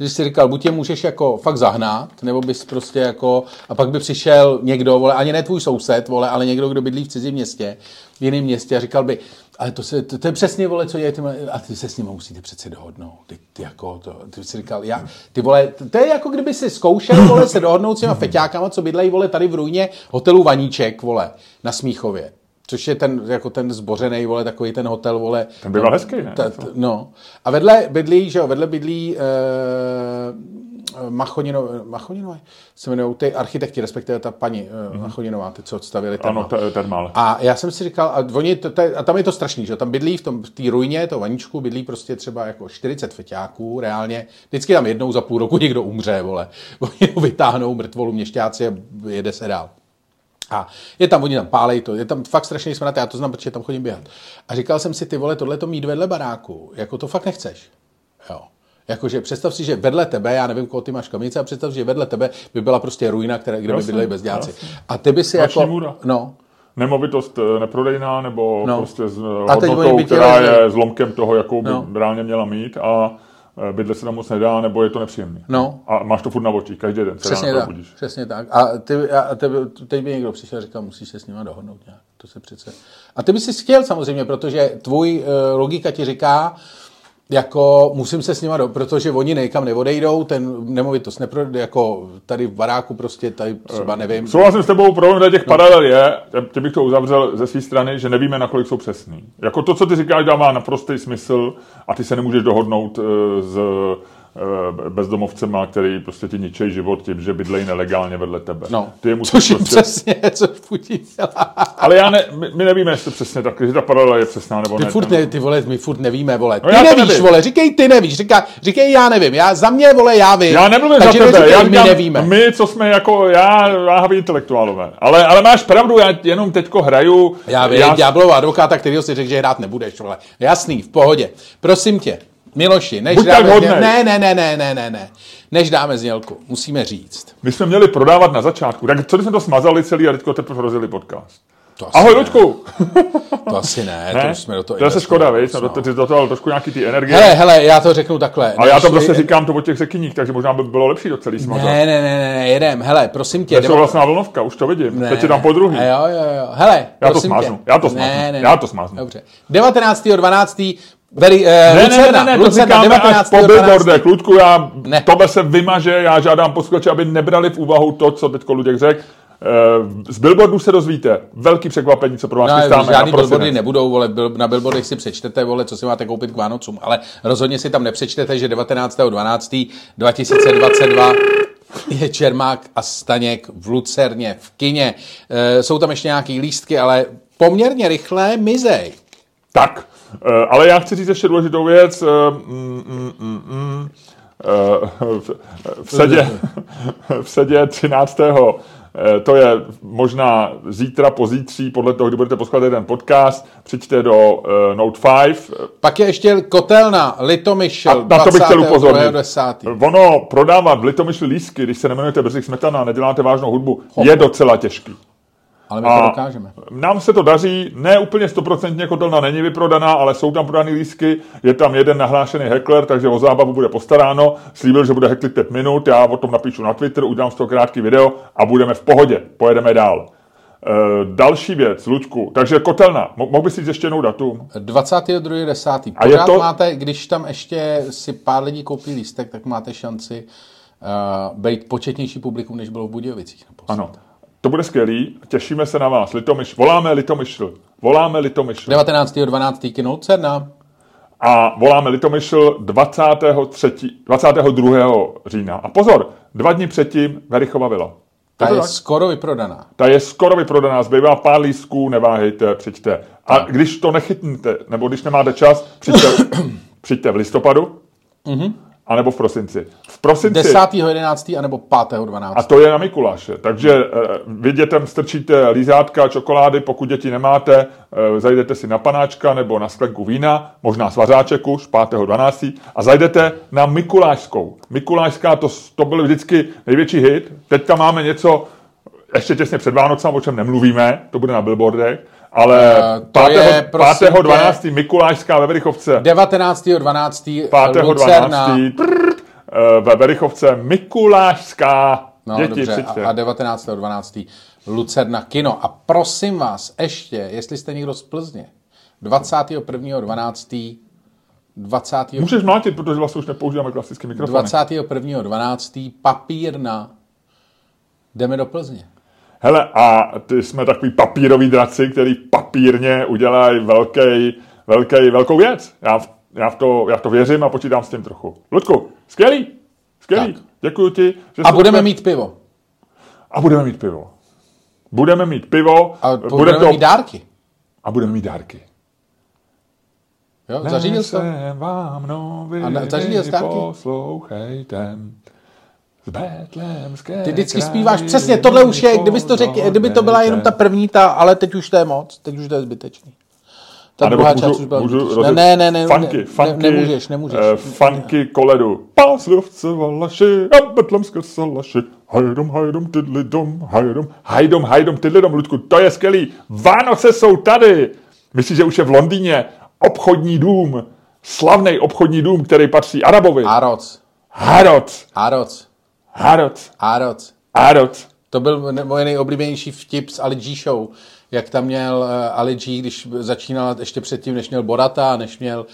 že si říkal, buď je můžeš jako fakt zahnat, nebo bys prostě jako, a pak by přišel někdo, vole, ani ne tvůj soused, vole, ale někdo, kdo bydlí v cizím městě, v jiném městě a říkal by, ale to, se, to, to je přesně, vole, co je, ty, a ty se s ním musíte přece dohodnout. Ty, ty, jako to, ty si říkal, já, ty vole, to je jako kdyby si zkoušel, vole, se dohodnout s těma feťákama, co bydlejí, vole, tady v ruině hotelu Vaníček, vole, na Smíchově. Což je ten, jako ten zbořený, vole, takový ten hotel, vole. Ten býval hezký, ne? Ta, ta, no. A vedle bydlí, že jo, vedle bydlí e, Machonino, Machoninové se jmenují ty architekti, respektive ta paní mm-hmm. Machoninová, ty, co odstavili Ano, termál. A já jsem si říkal, a, oni, to, to, a tam je to strašný, že tam bydlí v tom, v té ruině, to vaničku, bydlí prostě třeba jako 40 feťáků, reálně, vždycky tam jednou za půl roku někdo umře, vole. (laughs) Oni ho vytáhnou mrtvolu měšťáci a jede se dál. A je tam, oni tam pálej to, je tam fakt strašný smrad, já to znám, protože tam chodím běhat. A říkal jsem si, ty vole, tohle to mít vedle baráku, jako to fakt nechceš. Jo. Jakože představ si, že vedle tebe, já nevím, koho ty máš kamice, a představ si, že vedle tebe by byla prostě ruina, které, kde by bydleli bezděláci. A ty by si Noční jako... můra. No, Nemovitost eh, neprodejná, nebo No. prostě s A teď hodnotou, která je zlomkem toho, jakou by No. reálně měla mít a eh, bydle se tam moc nedá, nebo je to nepříjemný. no, A máš to furt na očích, každý den přesně tak, přesně tak. A, ty, a tebe, teď by někdo přišel a říkal, musíš se s nima dohodnout nějak. To se přece... A ty bys si chtěl samozřejmě, protože tvůj uh, logika ti říká, jako musím se s nima do, protože oni někam neodejdou, ten nemovitost nepro, jako tady v baráku prostě, tady třeba nevím. Souhlasím s tebou, problém těch paralel je, tě bych to uzavřel ze své strany, že nevíme, nakolik jsou přesný. Jako to, co ty říkáš, dává naprostý smysl a ty se nemůžeš dohodnout eh, s eh, bezdomovcema, který prostě ti ničej život tím, že bydlejí nelegálně vedle tebe. No, ty je musíš což je prostě... přesně, co Putin dělá. Ale já ne, my, my nevíme, jestli přesně tak, že ta paralela je přesná nebo Ty ne. furt ne, ty vole, my furt nevíme, vole. Ty No já to nevíš, nevím. vole, říkej ty nevíš, říká, říkej já nevím, já za mě, vole, já vím. Já nemluvím za Takže tebe, neříkej, já my říkám, nevíme. my, co jsme jako, já, váhaví intelektuálové. Ale, ale máš pravdu, já jenom teďko hraju. Já vím, já... ďáblová advokáta, kterýho si řekl, že hrát nebudeš, vole. Jasný, v pohodě. Prosím tě, Miloši, než Buď dáme hodnej. zněl... ne, ne, ne, ne, ne, ne, ne. Než dáme znělku, musíme říct. My jsme měli prodávat na začátku. Tak co když jsme to smazali celý a teďko teprve rozjeli podcast? To asi Ahoj, ne. Luďku! (laughs) To asi ne, Ne? to už jsme do toho to je se škoda, víš? No. Ty, do toho trošku nějaký ty energie. Hele, hele, já to řeknu takhle. ale já to prostě říkám to o těch řekyních, takže možná by bylo lepší to celý smazat. Ne, ne, ne, ne, ne, jedem, hele, prosím tě. Nesouhlasná vlnovka, už to vidím. Ne, Teď je tam po druhý. Ne, jo, jo, jo. Hele, Já to smáznu, tě. já to smáznu, já to smáznu. Dobře. 19.12. Veri, eh, Ne, Lucerna, ne, ne, ne, to Lucerna, říkáme až 19. po 12. billboardech. Ludku, já, Ne. tohle se vymaže, já žádám posluchače, aby nebrali v úvahu to, co teďko Luděk řekl. Eh, Z billboardu se dozvíte. Velký překvapení, co pro vás No, chystáme žádný billboardy nebudou, vole, na billboardech si přečtete, vole, co si máte koupit k Vánocům, ale rozhodně si tam nepřečtete, že 19.12.2022 je Čermák a Staněk v Lucerně, v kině. E, jsou tam ještě nějaký lístky, ale poměrně rychle mizej. Tak, ale já chci říct ještě důležitou věc. eh, mm, mm, mm, mm, eh, v- V sedě, (laughs) v sedě 13. eh, To je možná zítra, pozítří, podle toho, kdy budete poslouchat ten podcast, přijďte do eh, Note 5. Pak je ještě kotelna Litomyšl A na to bych chtěl upozornit. 10. Ono prodávat v Litomyšli lísky, když se nemenujete Brzích Smetana a neděláte vážnou hudbu, je docela těžký. Ale my to dokážeme. nám se to daří, ne úplně stoprocentně kotelna není vyprodaná, ale jsou tam prodaný lístky, je tam jeden nahlášený hekler, takže o zábavu bude postaráno, slíbil, že bude heklit 5 minut, já o tom napíšu na Twitter, udělám z toho krátký video a budeme v pohodě, pojedeme dál. E, další věc, Lučku, takže kotelna, Mo- mohl bys říct ještě jednou datum? 22.10. A je to- máte, když tam ještě si pár lidí koupí lístek, tak máte šanci uh, být početnější publikum, než bylo v Budějovicích. naposled. Ano. To bude skvělý, těšíme se na vás. Litomyš, voláme Litomyšl, voláme Litomyšl. 19.12. kino Lucerna. A voláme Litomyšl 23. 22. října. A pozor, dva dny předtím Verichova vila. Ta je tak? skoro vyprodaná. Ta je skoro vyprodaná, zbývá pár lístků, neváhejte, přijďte. A když to nechytnete, nebo když nemáte čas, přijďte, (coughs) přijďte v listopadu, Mhm. Anebo v prosinci. V prosinci, 10.11. anebo 5.12. a to je na Mikuláše, takže eh, vy dětem strčíte lízátka, čokolády, pokud děti nemáte, eh, zajdete si na panáčka nebo na sklenku vína, možná svařáček už 5.12. a zajdete na Mikulášskou. Mikulášská, to, to byl vždycky největší hit. Teďka máme něco ještě těsně před Vánocem, o čem nemluvíme, to bude na billboardech, ale Eh, to je, prosím 5.12. Mikulášská ve Verichovce. 19.12. 5.12. Lucerna. trrrt, eh, ve Verichovce Mikulášská. No, Děti, dobře. přijďte. A, a 19.12. Lucerna kino. A prosím vás, ještě, jestli jste někdo z Plzně, 21.12. 20. Můžeš mlátit, protože vlastně už nepoužíváme klasické mikrofony. 21.12. papírna. Jdeme do Plzně. Hele, a ty jsme takový papírový draci, který papírně udělají velký, velký, velkou věc. Já v, já, v to, já v to věřím a počítám s tím trochu. Ludku, skvělý, skvělý. Tak. Děkuji ti. Že A budeme úplně- mít pivo. A budeme mít pivo. Budeme mít pivo. A bude budeme to, mít dárky. a budeme mít dárky. Jo? Zařídil jsi to? Vám noviny, A na- zařídil jsi dárky? poslouchejte. Ty vždycky zpíváš přesně, tohle už je, kdybys to řekl, kdyby to byla jenom ta první, ta, ale teď už to je moc, teď už to je zbytečný. Ta A nebo druhá můžu, část už byla můžu rozjet- Ne, ne, ne, funky, ne, funky, ne, nemůžeš, nemůžeš. eh, funky koledu. Páslovce valaši a betlemské salaši. Hajdom, hajdom, tydlidom, hajdom, hajdom, hajdom, tydlidom, Ludku, to je skvělý. Vánoce jsou tady. Myslíš, že už je v Londýně obchodní dům, slavný obchodní dům, který patří Arabovi. Aroc, Harrod, Aroc, Harrod, Aroc. Harrod. To byl moje nejoblíbenější vtip z Ali G show, jak tam měl uh, Ali G, když začínal ještě předtím, než měl Borata, než měl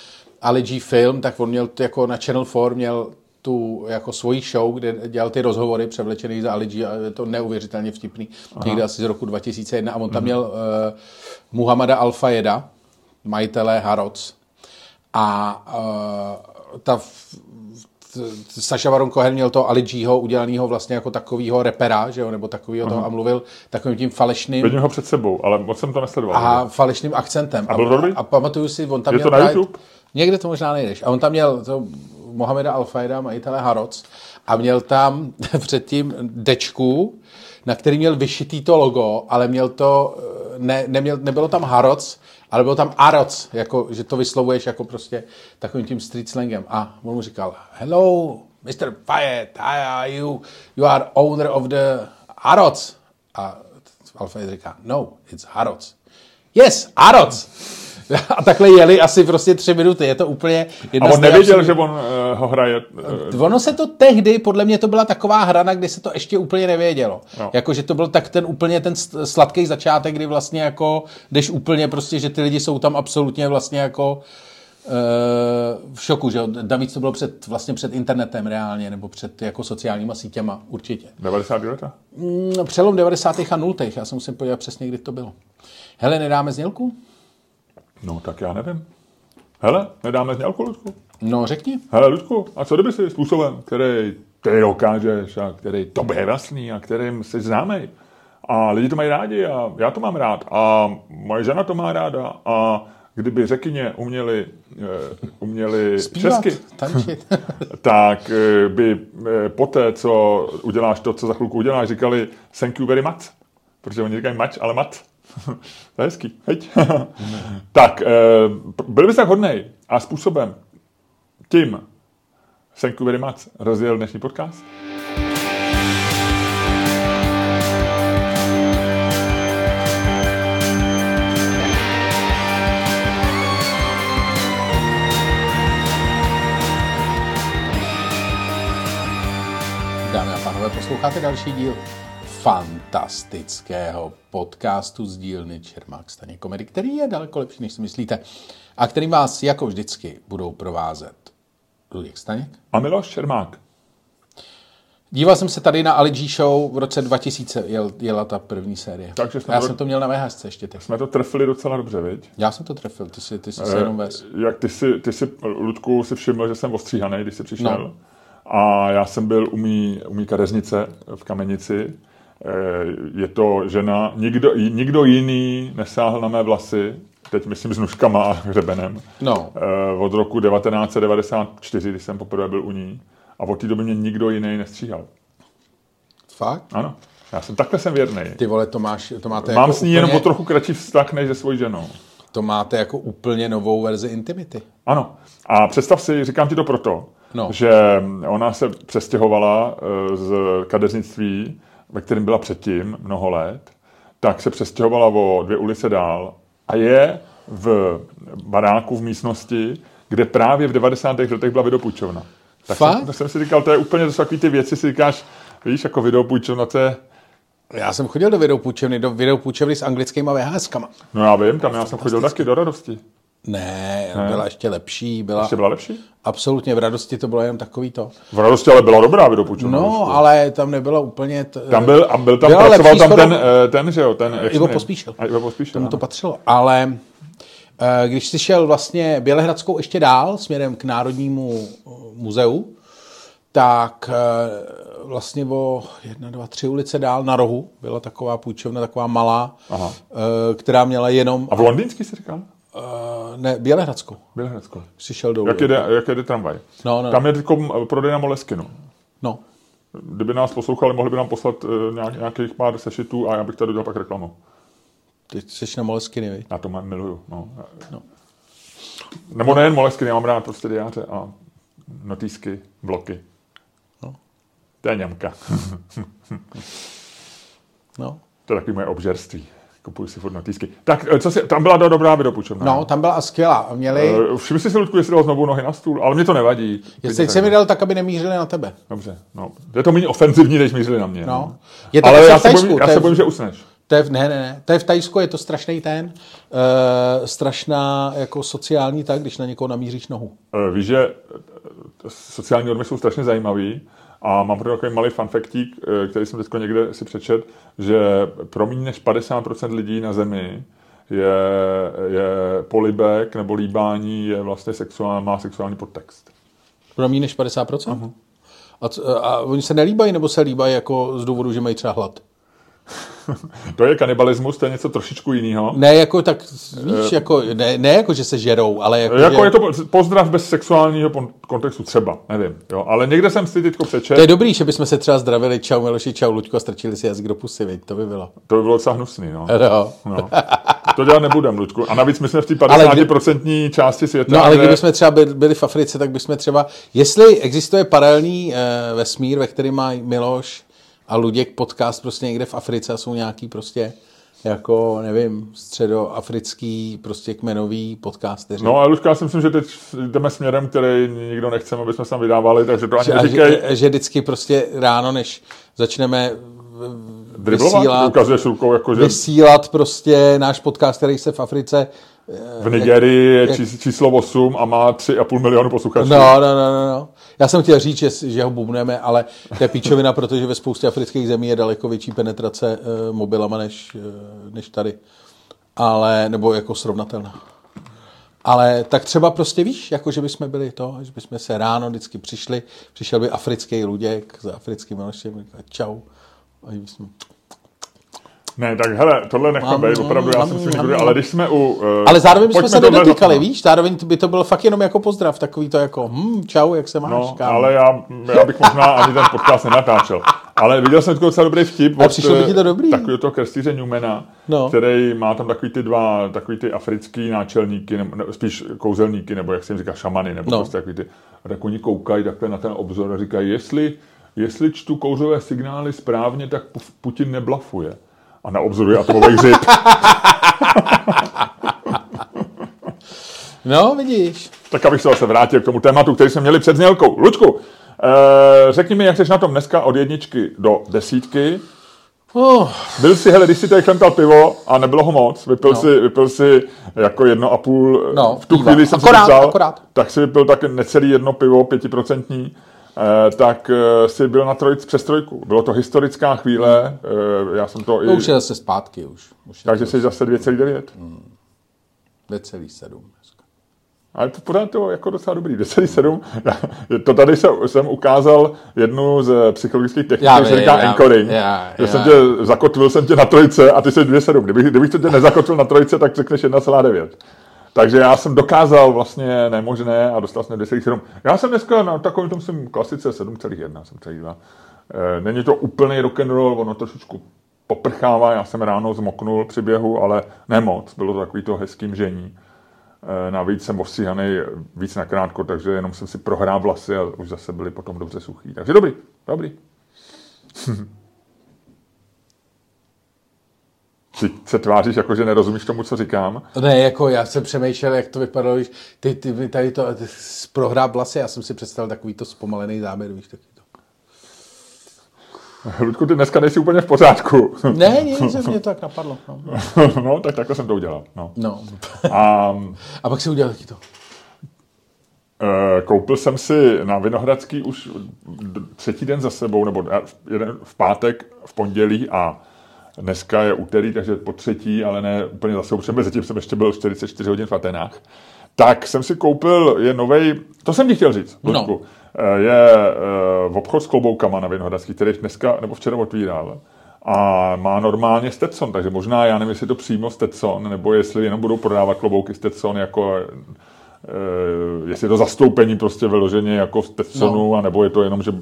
Ali G film, tak on měl jako na Channel 4 měl tu jako svoji show, kde dělal ty rozhovory převlečený za Ali G a je to neuvěřitelně vtipný. Aha. Někde asi z roku 2001 a on tam měl uh, Muhammada Al-Fayeda, majitele Harrods a uh, ta Saša Baron Cohen měl to Ali Gho udělanýho vlastně jako takovýho repera, že jo, nebo takovýho toho a mluvil takovým tím falešným Vidím ho před sebou, ale moc jsem to nesledoval. a falešným akcentem. A byl dobrý? a, pamatuju si, on tam Je měl to na právě- YouTube? Někde to možná nejdeš. A on tam měl to Mohameda Al-Faida, majitele Harrods, a měl tam (laughs) předtím dečku, na který měl vyšitý to logo, ale měl to, eh, ne, neměl, nebylo tam Harrods, ale bylo tam Aroc, jako, že to vyslovuješ jako prostě takovým tím street slangem. A on mu říkal, hello, Mr. Fayed, hi, are you, you are owner of the Aroc. A Alfred říká, no, it's Harrods. Yes, Aroc. A takhle jeli asi prostě tři minuty. Je to úplně A jedna on z nevěděl, že on uh, ho hraje. Uh, Ono se to tehdy, podle mě to byla taková hrana, kdy se to ještě úplně nevědělo. No. Jako, že to byl tak ten úplně ten sladký začátek, kdy vlastně jako jdeš úplně prostě, že ty lidi jsou tam absolutně vlastně jako eh, v šoku, že jo. Navíc to bylo před, vlastně před internetem reálně, nebo před jako sociálníma sítěma, určitě. 90. leta? Mm, Přelom 90. a 0. Já se musím podívat přesně, kdy to bylo. Hele, nedáme znělku? No, tak já nevím. Hele, nedáme znělku, Ludku? No, řekni. Hele, Ludku, a co kdyby si způsobem, který ty dokážeš a který tobě je vlastní a kterým jsi známý. A lidi to mají rádi a já to mám rád a moje žena to má ráda a kdyby řekyně uměli, eh, uměli Zpívat, česky, tančit. (laughs) tak eh, by eh, poté, co uděláš to, co za chvilku uděláš, říkali thank you very much. Protože oni říkají mač, ale mat. (laughs) to je hezký, heď. (laughs) tak, eh, byl bys tak hodnej a způsobem tím thank you very much rozjel dnešní podcast. Dámy a pánové, posloucháte další díl fantastického podcastu z dílny Čermák Staně Komedy, který je daleko lepší, než si myslíte, a který vás jako vždycky budou provázet Luděk Staněk. A Miloš Čermák. Díval jsem se tady na Ali G Show v roce 2000, jel, jela ta první série. Takže Já to- jsem to měl na VHS ještě teď. Jsme to trefili docela dobře, viď? Já jsem to trefil, ty jsi, ty jsi se jenom vez. Eh, Jak ty si, ty si, Ludku, si všiml, že jsem ostříhaný, když jsi přišel. No. A já jsem byl u mý, u mý kadeřnice v Kamenici. Eh, Je to žena, nikdo, nikdo jiný nesáhl na mé vlasy, teď myslím s nůžkama a hřebenem, No. Eh, od roku 1994, když jsem poprvé byl u ní. A od té doby mě nikdo jiný nestříhal. Fakt? Ano, já jsem takhle jsem věrný. Ty vole, to, máš, to máte Mám jako s ní úplně, jenom o trochu kratší vztah než se svojí ženou. To máte jako úplně novou verzi intimity. Ano. A představ si, říkám ti to proto, No. že ona se přestěhovala eh, z kadeřnictví, ve kterém byla předtím mnoho let, tak se přestěhovala o dvě ulice dál a je v baráku v místnosti, kde právě v 90. letech byla videopůjčovna. Tak Fakt? jsem, jsem si říkal, to je úplně, to jsou takový ty věci, si říkáš, víš, jako videopůjčovna, to je, Já jsem chodil do videopůjčovny, do videopůjčovny s anglickýma VHSkama. no já vím, tam já jsem chodil taky do radosti. Ne, byla ještě lepší, byla, Ještě byla lepší? absolutně v radosti to bylo jenom takový to. V radosti ale byla dobrá videopůjčovna. No, ale tam nebylo úplně... T... Tam byl, a byl tam, Byla pracoval tam ten, eh, ten, že jo, ten, Ivo? Pospíšil. A Ivo Pospíšil, Tomu to patřilo. Ale eh, když jsi šel vlastně Bělehradskou ještě dál, směrem k Národnímu eh, muzeu, tak vlastně o jedna, dva, tři ulice dál na rohu byla taková půjčovna, taková malá, Aha. která měla jenom... A v londýnský si říkal? Ne. Bělehradsko. Jsi šel dolů. Jak jede, jak jede tramvaj? No, no. Tam je teď prodejna Moleskinu. No. Kdyby nás poslouchali, mohli by nám poslat eh, nějak, nějakých pár sešitů a já bych tady udělal pak reklamu. Ty jsi na Moleskiny, viď? Já to mám, miluju. No. No. Nebo nejen Moleskiny, já mám rád prostě diáře a notýsky, bloky. No. To je němka. (laughs) No. to je takový moje obžerství. Kupuju si furt notýsky. Tak, eh, co si, tam byla do dobrá videopůjčovna. no, tam byla skvělá. Měli... Eh, Všimli jsi si, Ludku, jestli dal znovu nohy na stůl, ale mě to nevadí. Jestli jsem mi dal tak, aby nemířili na tebe. Dobře, no. Je to méně ofenzivní, než mířili na mě. No. Je to ale prostě já v se, bojím, já se bojím, že usneš. To je, v- ne, ne, ne. To je v Tajsku, je to strašný ten, uh, strašná jako sociální tak, když na někoho namíříš nohu. Eh, Víš, že sociální normy jsou strašně zajímavý a mám pro takový malý fanfektík, eh, který jsem teď někde si přečet, že pro méně než 50% lidí na Zemi je, je polibek nebo líbání je vlastně sexuál, má sexuální podtext. Pro méně než 50%? Uh-huh. A, co, a oni se nelíbají, nebo se líbají jako z důvodu, že mají třeba hlad? To je kanibalismus, to je něco trošičku jiného. Ne jako tak, víš, jako, ne, ne jako, že se žerou, ale jako, Jako že, je to pozdrav bez sexuálního kontextu třeba, nevím. Jo. Ale někde jsem si teď přečet, to je dobrý, že bychom se třeba zdravili, čau Miloši, čau Luďko, a strčili si jazyk do pusy, viď? to by bylo. to by bylo docela hnusný. No. No. No. To dělat nebudem, Luďku. A navíc my jsme v té Ale kdy- 50% části světa. No ale kde- kdybychom třeba byli, byli v Africe, tak bychom třeba, jestli existuje paralelní eh, vesmír, ve kterém má Miloš a Luděk podcast prostě někde v Africe a jsou nějaký prostě jako, nevím, středoafrický prostě kmenový podcasteři. No ale Luďka, já si myslím, že teď jdeme směrem, který nikdo nechceme, aby jsme se tam vydávali, takže to ani že, a neříkej. že, že vždycky prostě ráno, než začneme Driblovat, vysílat, ukazuješ rukou, jako že vysílat prostě náš podcast, který se v Africe v Nigerii je čís- číslo 8 a má 3,5 milionu posluchačů. No, no, no, no, no. Já jsem chtěl říct, že, že ho bubneme, ale to je píčovina, protože ve spoustě afrických zemí je daleko větší penetrace uh, mobilama než, uh, než tady. Ale, nebo jako srovnatelná. Ale tak třeba prostě víš, jako že bychom byli to, že bychom se ráno vždycky přišli, přišel by africký luděk s africkým manažem, čau. A bychom, Ne, tak hele, tohle nechme být, opravdu, já jsem si mám. ale když jsme u... Uh, ale zároveň bychom se nedotýkali, víš? Zároveň by to byl fakt jenom jako pozdrav, takový to jako, hm, čau, jak se máš, No, kámo? ale já, já bych možná ani ten podcast nenatáčel. Ale viděl jsem takový docela dobrý vtip. A přišlo by ti to dobrý? Takový toho krstýře Newmana, No. který má tam takový ty dva, takový ty africký náčelníky, nebo, ne, spíš kouzelníky, nebo jak se jim říká, šamany, nebo No. prostě takový ty. A tak oni koukají takhle na ten obzor a říkají, jestli, jestli čtu kouřové signály správně, tak Pu- Putin neblafuje. A na obzoru je atomový hřib. (laughs) No, vidíš. tak abych se zase vrátil k tomu tématu, který jsme měli před znělkou. Lučku, eh, řekni mi, jak jsi na tom dneska od jedničky do desítky. Oh, Byl jsi, hele, když si tady chlemtal pivo a nebylo ho moc, vypil, No. si, vypil si jako jedno a půl, No, v tu piva. chvíli jsem Akorát, si psal, akorát. tak si vypil tak necelý jedno pivo, pětiprocentní, tak eh, si byl na trojic přes trojku. Bylo to historická chvíle, eh, já jsem to i... to už je zase zpátky už. už je Takže jsi zase 2,9. 2,7 dneska. Ale to pořád to jako docela dobrý. 10,7. Já- (laughs) To tady jsem, jsem ukázal jednu z psychologických technik, Já která se říká já- anchoring. já- že já- jsem tě, zakotvil jsem tě na trojce a ty jsi 2,7. Kdybych, kdybych to tě nezakotvil na trojce, tak řekneš 1,9. Takže já jsem dokázal vlastně nemožné a dostal jsem 2,7. Já jsem dneska na takovém tom jsem klasice 7,1, 7,2. Eh, Není to úplný rock and roll, ono trošičku poprchává, já jsem ráno zmoknul při běhu, ale ne moc, bylo to takový to hezký mžení. Eh, Navíc jsem ostříhaný víc nakrátko, takže jenom jsem si prohrál vlasy a už zase byly potom dobře suchý. Takže dobrý, dobrý. (laughs) Ty se tváříš jako, že nerozumíš tomu, co říkám. Ne, jako já jsem přemýšlel, jak to vypadalo, když ty, ty, ty tady to ty, prohrá vlasy, já jsem si představil takový to zpomalený záběr, víš, taky to. Ludku, ty dneska nejsi úplně v pořádku. Ne, nic, se mě to tak napadlo. No, (laughs) no tak takhle jsem to udělal. No. no. A, (laughs) A pak si udělal taky to. e, koupil jsem si na Vinohradský už třetí den za sebou, nebo v- jeden v pátek, v pondělí a dneska je úterý, takže po třetí, ale ne úplně za sebou, protože mezi tím jsem ještě byl 44 hodin v Atenách. Tak jsem si koupil, je novej, to jsem ti chtěl říct, No. Ludku. E, je e, v obchod s kloboukama na Vinohradský, který dneska nebo včera otvíral. A má normálně Stetson, takže možná, já nevím, jestli je to přímo Stetson, nebo jestli jenom budou prodávat klobouky Stetson jako Uh, jestli je to zastoupení prostě vyloženě jako v Stetsonu, no. nebo je to jenom, že...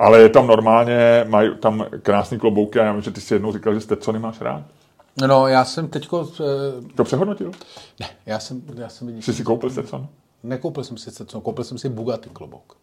Ale je tam normálně, mají tam krásný klobouky a já vím, že ty si jednou říkal, že Stetsony máš rád. No, já jsem teďko... eh, To přehodnotil? Ne, já jsem, já jsem Jsi si koupil Stetson? nekoupil jsem si Stetson, koupil jsem si Bugatti klobouk.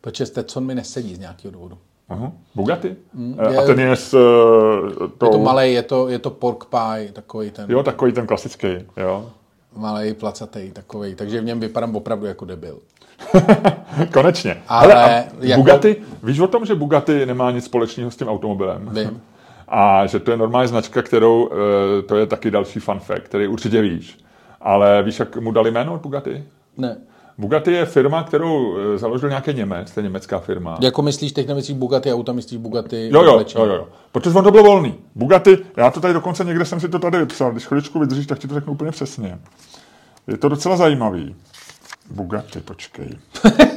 Protože Stetson mi nesedí z nějakého důvodu. Aha. Bugatti? Mm, je- a ten je s uh, tou... Je to malý, je to, je to pork pie, takový ten Jo, takový ten klasický, jo. malý, placatý, takový. Takže v něm vypadám opravdu jako debil. (laughs) Konečně. Ale a jako- Bugatti, víš o tom, že Bugatti nemá nic společného s tím automobilem? Vím. (laughs) A že to je normální značka, kterou, eh, to je taky další fun fact, který určitě víš. Ale víš, jak mu dali jméno Bugatti? Ne. Bugatti je firma, kterou eh, založil nějaký Němec, to je německá firma. Jako myslíš, teď nemyslíš Bugatti auta, myslíš Bugatti Jo, jo, jo, jo, jo. Protože on to bylo volný. Bugatti, já to tady dokonce někde jsem si to tady vypsal, když chviličku vydržíš, tak ti to řeknu úplně přesně. Je to docela zajímavý. Bugatti, počkej.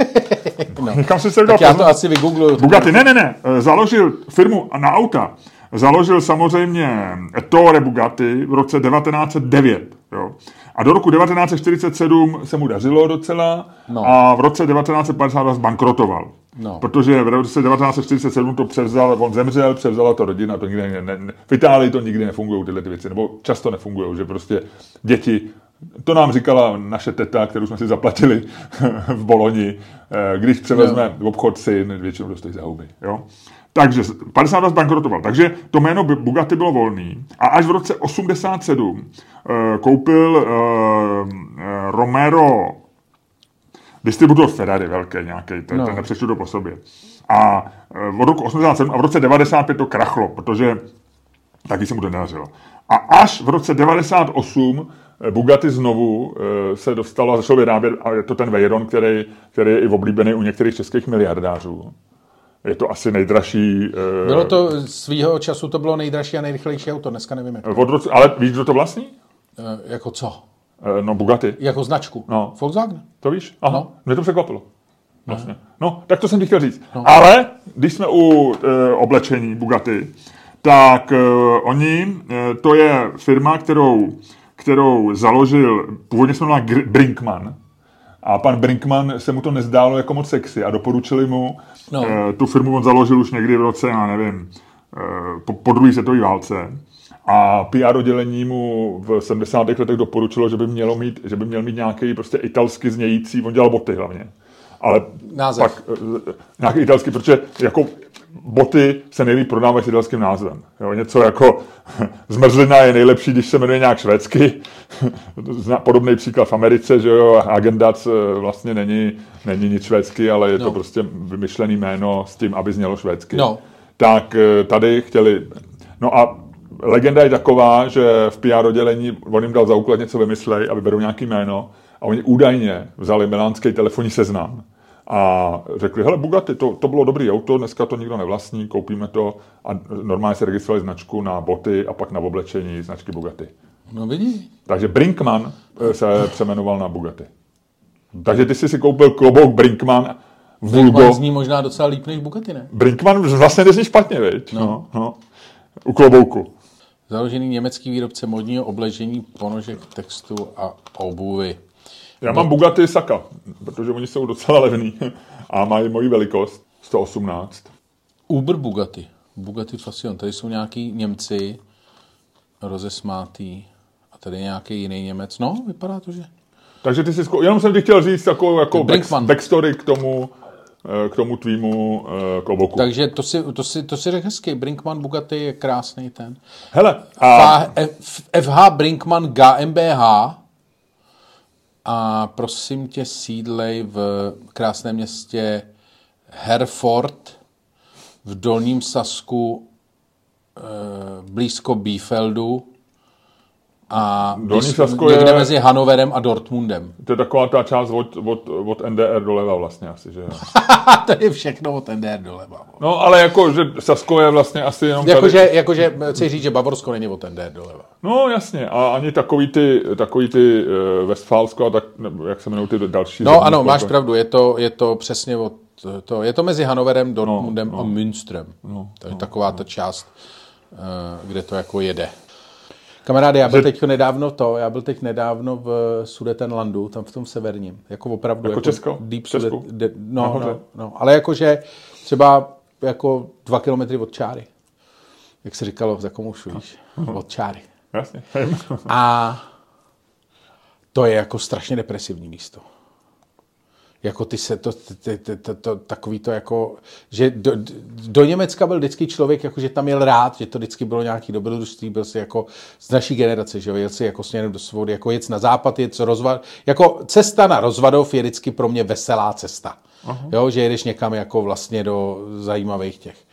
(laughs) no. Někam si se Tak já to asi vygoogluju. Bugatti, ne, ne, ne, eh, založil firmu na auta. Založil samozřejmě Ettore Bugatti v roce 1909. Jo. A do roku 1947 se mu dařilo docela No. a v roce 1952 zbankrotoval. No. Protože v roce 1947 to převzal, on zemřel, převzala to rodina, to nikdy ne, ne, ne, v Itálii to nikdy nefungují tyhle ty věci, nebo často nefungují, že prostě děti, to nám říkala naše teta, kterou jsme si zaplatili (laughs) v Boloni, eh, když převezme v obchod syn, většinou dostojí za huby. Jo? Takže 52 zbankrotoval. Takže to jméno Bu- Bugatti bylo volný. A až v roce 87 eh, koupil eh, Romero distributor Ferrari velký nějaký, ten, No. ten nepřečtu to po sobě. A od roku 87 a v roce 95 to krachlo, protože taky se mu to nedařilo. A až v roce 98 eh, Bugatti znovu eh, se dostalo a začal vyrábět, a je to ten Veyron, který, který je i oblíbený u některých českých miliardářů. Je to asi nejdražší. eh, Bylo to svýho času, to bylo nejdražší a nejrychlejší auto, dneska nevím jak. Od roce, ale víš, kdo to vlastní? E, jako co? Eh, No, Bugatti. Jako značku? No. Volkswagen? To víš? Aha, no. mě to překvapilo. Vlastně. No, tak to jsem ti chtěl říct. No. Ale když jsme u e, oblečení Bugatti, tak e, oni, e, to je firma, kterou, kterou založil, původně se jmenovala Brinkman, a pan Brinkman se mu to nezdálo jako moc sexy a doporučili mu, No. no. e, tu firmu on založil už někdy v roce, já nevím, e, po, po druhé světové válce. A PR oddělení mu v 70. letech doporučilo, že by, mělo mít, že by měl mít nějaký prostě italsky znějící, on dělal boty hlavně. Ale Název. pak eh, nějaký italský, protože jako boty se nejlíp prodávají s italským názvem. Jo, něco jako (laughs) zmrzlina je nejlepší, když se jmenuje nějak švédsky. (laughs) Podobný příklad v Americe, že jo, Agendac eh, vlastně není, není nic švédsky, ale je No. to prostě vymyšlený jméno s tím, aby znělo švédsky. No. Tak eh, tady chtěli... No a legenda je taková, že v PR oddělení on jim dal za úklad něco vymyslej a vyberou nějaký jméno a oni údajně vzali milánský telefonní seznam a řekli, hele Bugatti, to, to bylo dobrý auto, dneska to nikdo nevlastní, koupíme to a normálně se registrovali značku na boty a pak na oblečení značky Bugatti. No vidíš. Takže Brinkman eh, se přemenoval na Bugatti. Takže ty jsi si koupil klobouk Brinkman Vulgo. Vulgo. zní možná docela líp než Bugatti, ne? Brinkman vlastně nezní špatně, viď? No. No, no. U klobouku. Založený německý výrobce modního obležení, ponožek, textu a obuvy. Já mám Bugatti Saka, protože oni jsou docela levný (laughs) a mají moji velikost, 118. Uber Bugatti. Bugatti Fassion. Tady jsou nějaký Němci rozesmátý. A tady nějaký jiný Němec. No, vypadá to, že... Takže ty jsi, zko- jenom jsem ti chtěl říct takovou jako back, Brinkman. backstory k tomu, eh, k tomu tvýmu eh, kloboku. Takže to si, to si, to si řekl hezky. Brinkman Bugatti je krásný ten. Hele, a FH Brinkman GmbH a prosím tě sídlej v krásném městě Herford v Dolním Sasku eh, blízko Biefeldu a Dolní Sasko někde je- mezi Hanoverem a Dortmundem. to je taková ta část od, od, od NDR doleva vlastně asi, že (laughs) to je všechno od NDR doleva. No, ale jako, že Sasko je vlastně asi jenom tady. Jakože, jakože, chci říct, že Bavorsko není od NDR doleva. No, jasně. A ani takový ty, takový ty uh, Westfálsko a tak, nebo jak se jmenují ty další. No země, ano, jako- máš pravdu, je to, je to přesně od to, je to mezi Hanoverem, Dortmundem no. a Münstrem. No, to je no, taková ta část, eh, kde to jako jede. Kamaráde, já byl teď nedávno to, já byl teď nedávno v Sudetenlandu, tam v tom severním, jako opravdu. Jako Česko? Deep? Sudet, de, no, Nahoře? no, no, ale jakože třeba jako dva kilometry od čáry. Jak se říkalo v Zakomušu, víš, od čáry. Jasně. (laughs) A to je jako strašně depresivní místo. Jako ty se to, ty, ty, to, to, takový to jako, že do, do Německa byl vždycky člověk, jako že tam jel rád, že to vždycky bylo nějaký dobrodružství, byl si jako z naší generace, že jo, jel si jako směrem do svobody, jako jet na západ, jet rozvad, jako cesta na rozvadov je vždycky pro mě veselá cesta. Uh-huh. Jo, že jedeš někam jako vlastně do zajímavých těch.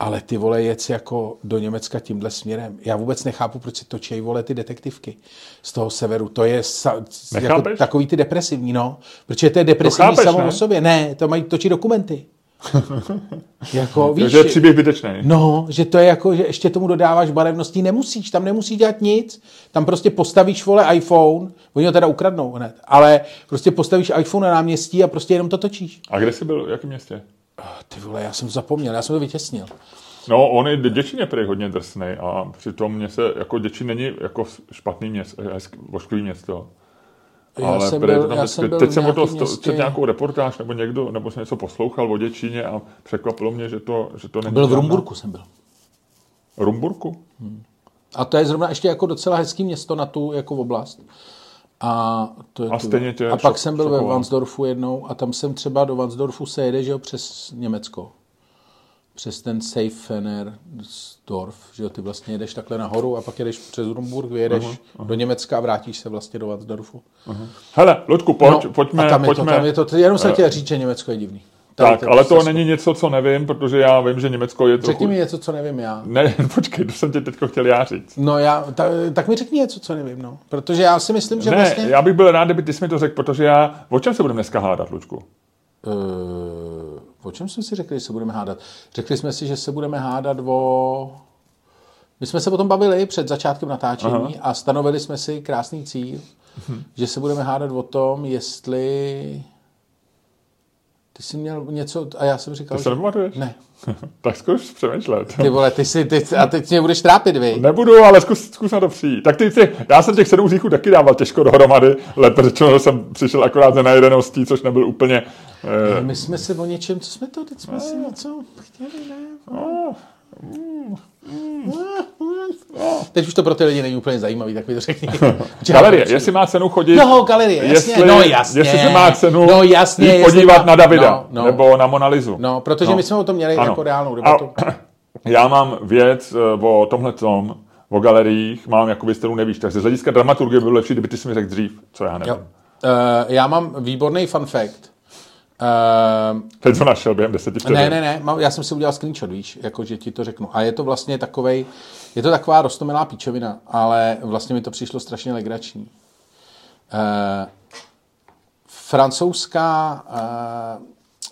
Ale ty vole jec jako do Německa tímhle směrem. Já vůbec nechápu, proč si točí vole ty detektivky z toho severu. To je sa, jako takový ty depresivní, no. Protože to je depresivní chápeš, samo ne? o sobě. Ne, to mají točit dokumenty. (laughs) jako, víš, Takže je příběh vytečný. No, že to je jako, že ještě tomu dodáváš barevností, nemusíš, tam nemusíš dělat nic, tam prostě postavíš, vole, iPhone, oni ho teda ukradnou hned, ale prostě postavíš iPhone na náměstí a prostě jenom to točíš. A kde jsi byl? V jakém městě? Ty vole, já jsem zapomněl, já jsem to vytěsnil. No, on je Děčín je prý hodně drsný a přitom mě se, jako Děčín není jako špatný město, ošklivý město. Já Ale jsem byl, tam já jsem byl teď jsem o to městě- nějakou reportáž, nebo někdo, nebo jsem něco poslouchal o Děčíně a překvapilo mě, že to, že to není Byl v Rumburku jsem byl. Rumburku? A to je zrovna ještě jako docela hezký město na tu jako oblast. A, to je A stejně tě a pak šok- jsem byl ve šokovalo. Vansdorfu jednou a tam jsem třeba do Vansdorfu se jede, že jo, přes Německo. Přes ten Seifenersdorf, že jo, ty vlastně jedeš takhle nahoru a pak jedeš přes Rumburg, vyjedeš do Německa a vrátíš se vlastně do Vansdorfu. Hele, Ludku, pojď, pojďme, No, a tam je pojďme. to, tam je to, jenom jsem chtěl říct, že Německo je divný. Tak, to- ale to není něco, co nevím, protože já vím, že Německo je trochu... Řekni mi něco, co nevím já. Ne, (laughs) počkej, to jsem tě teď chtěl já říct. No já, ta, tak mi řekni něco, co nevím, no. Protože já si myslím, že Ne, vlastně... já bych byl rád, kdyby ty jsi mi to řekl, protože já... O čem se budeme dneska hádat, Lučku? Uh, o čem jsme si řekli, že se budeme hádat? Řekli jsme si, že se budeme hádat o... My jsme se o tom bavili před začátkem natáčení Aha. a stanovili jsme si krásný cíl, že se budeme hádat o tom, jestli... Ty jsi měl něco, a já jsem říkal, Ty se nepamatuješ? Ne. (laughs) tak zkus přemýšlet. Ty vole, ty si, ty, a teď mě budeš trápit, vy. Nebudu, ale zkus, zkus na to přijít. Tak ty, ty, já jsem těch sedm říchů taky dával těžko dohromady, lépe řečeno jsem přišel akorát ze najedeností, což nebyl úplně... Eh, My jsme se o něčem, co jsme to, teď jsme si něco chtěli, ne? Teď už to pro ty lidi není úplně zajímavý, tak mi to řekni. (laughs) galerie, jestli má cenu chodit... No, galerie, jasně, jestli, no jasně. Jestli se má cenu no, jasně, jít podívat má- na Davida, no, no. nebo na Monalizu. No, protože No. my jsme o tom měli Ano. jako reálnou debatu. A, (clears throat) já mám věc eh, o tomhle tom, o galeriích, mám jakoby, kterou nevíš. Takže z hlediska dramaturgie by bylo lepší, kdyby ty si mi řekl dřív, co já nevím. Jo. Uh, já mám výborný fun fact. Uh, Teď to našel během deseti vteřin. ne, ne, ne, já jsem si udělal screenshot, víš, jako, že ti to řeknu. A je to vlastně takovej, je to taková rostomilá píčovina, ale vlastně mi to přišlo strašně legrační. Uh, francouzská uh,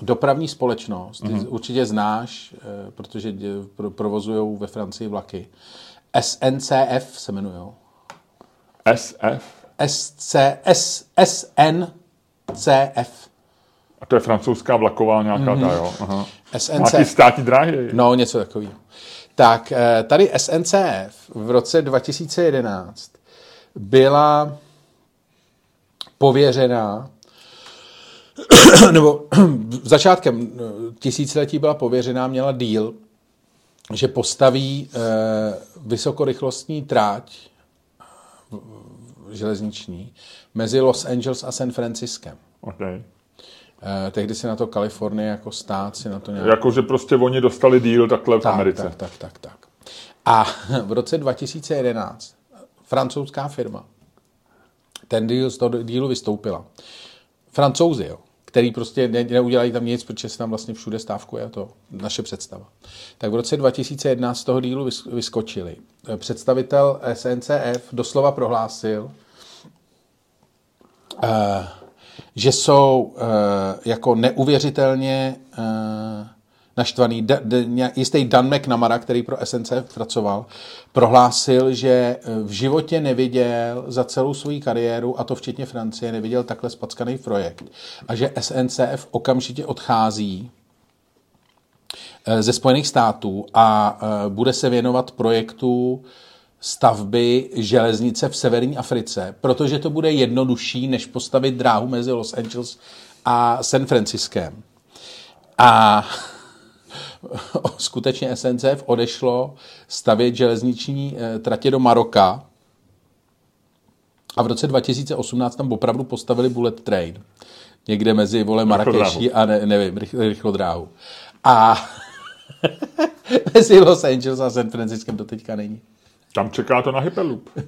dopravní společnost, ty Mhm. určitě znáš, uh, protože pro, provozují ve Francii vlaky. SNCF se jmenují. SF. SC, S, SNCF. A to je francouzská vlaková nějaká ta, jo. Aha. SNCF. Nějaký státní dráhy. No, něco takového. Tak eh, tady SNCF v roce 2011 byla pověřená, (clears throat) nebo začátkem eh, tisíciletí byla pověřená, měla díl, že postaví eh, vysokorychlostní tráť železniční mezi Los Angeles a San Franciskem. Okay. Eh, tehdy si na to Kalifornie jako stát si na to nějak... Jako, že prostě oni dostali díl takhle v tak, Americe. Tak, tak, tak, tak. A (laughs) v roce 2011 francouzská firma ten díl z toho dílu vystoupila. Francouzi, jo, který prostě ne, neudělají tam nic, protože se tam vlastně všude stávkuje to naše představa. Tak v roce 2011 z toho dílu vyskočili. Představitel SNCF doslova prohlásil, uh, že jsou uh, jako neuvěřitelně uh, naštvaný. Da, da, jistý Dan McNamara, který pro SNCF pracoval, prohlásil, že v životě neviděl za celou svou kariéru, a to včetně Francie, neviděl takhle spackaný projekt. A že SNCF okamžitě odchází ze Spojených států a bude se věnovat projektu stavby železnice v severní Africe, protože to bude jednodušší, než postavit dráhu mezi Los Angeles a San Franciskem. A (laughs) skutečně SNCF odešlo stavět železniční eh, tratě do Maroka a v roce 2018 tam opravdu postavili bullet train. Někde mezi vole Marrakeší a ne, nevím, rychlodráhu. A (laughs) mezi Los Angeles a San Franciskem to teďka není. Tam čeká to na Hyperloop. (laughs)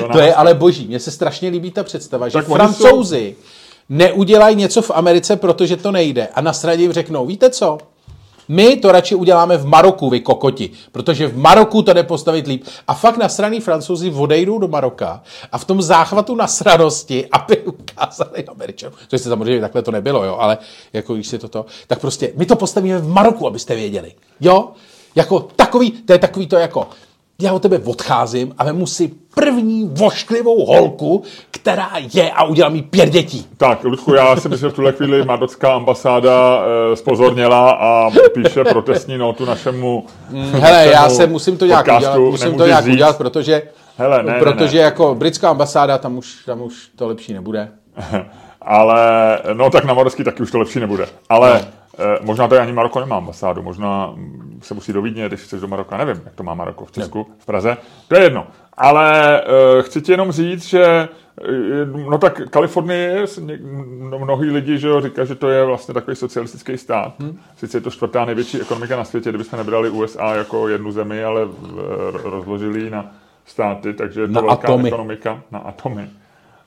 No. to je ale boží. Mně se strašně líbí ta představa, tak že francouzi jsou... neudělají něco v Americe, protože to nejde. A na straně jim řeknou, víte co? My to radši uděláme v Maroku, vy kokoti, protože v Maroku to jde postavit líp. A fakt nasraný francouzi odejdou do Maroka a v tom záchvatu nasranosti, (laughs) aby ukázali Američanům, což se samozřejmě takhle to nebylo, jo, ale jako když si toto, tak prostě my to postavíme v Maroku, abyste věděli. Jo? Jako takový, to je takový to jako, já od tebe odcházím a vemu si první vošklivou holku, která je a udělá mi pět dětí. Tak, Ludku, já si myslím, že v tuhle chvíli madocká ambasáda e, spozorněla a píše (laughs) protestní notu našemu mm, Hele, já se musím to nějak udělat, musím to nějak říct. udělat, protože, Hele, ne, protože ne, ne. jako britská ambasáda, tam už, tam už to lepší nebude. (laughs) Ale, no tak na Marocký taky už to lepší nebude. Ale no. Eh, možná tady ani Maroko nemá ambasádu, možná se musí do Vídně, když chceš do Maroka, nevím, jak to má Maroko v Česku, v Praze, to je jedno. Ale uh, chci ti jenom říct, že eh, no tak Kalifornie, no, mnohí lidi že jo, říkají, že to je vlastně takový socialistický stát. Hmm. Sice je to čtvrtá největší ekonomika na světě, kdybychom nebrali USA jako jednu zemi, ale rozložili na státy, takže je to na velká atomy. ekonomika na atomy.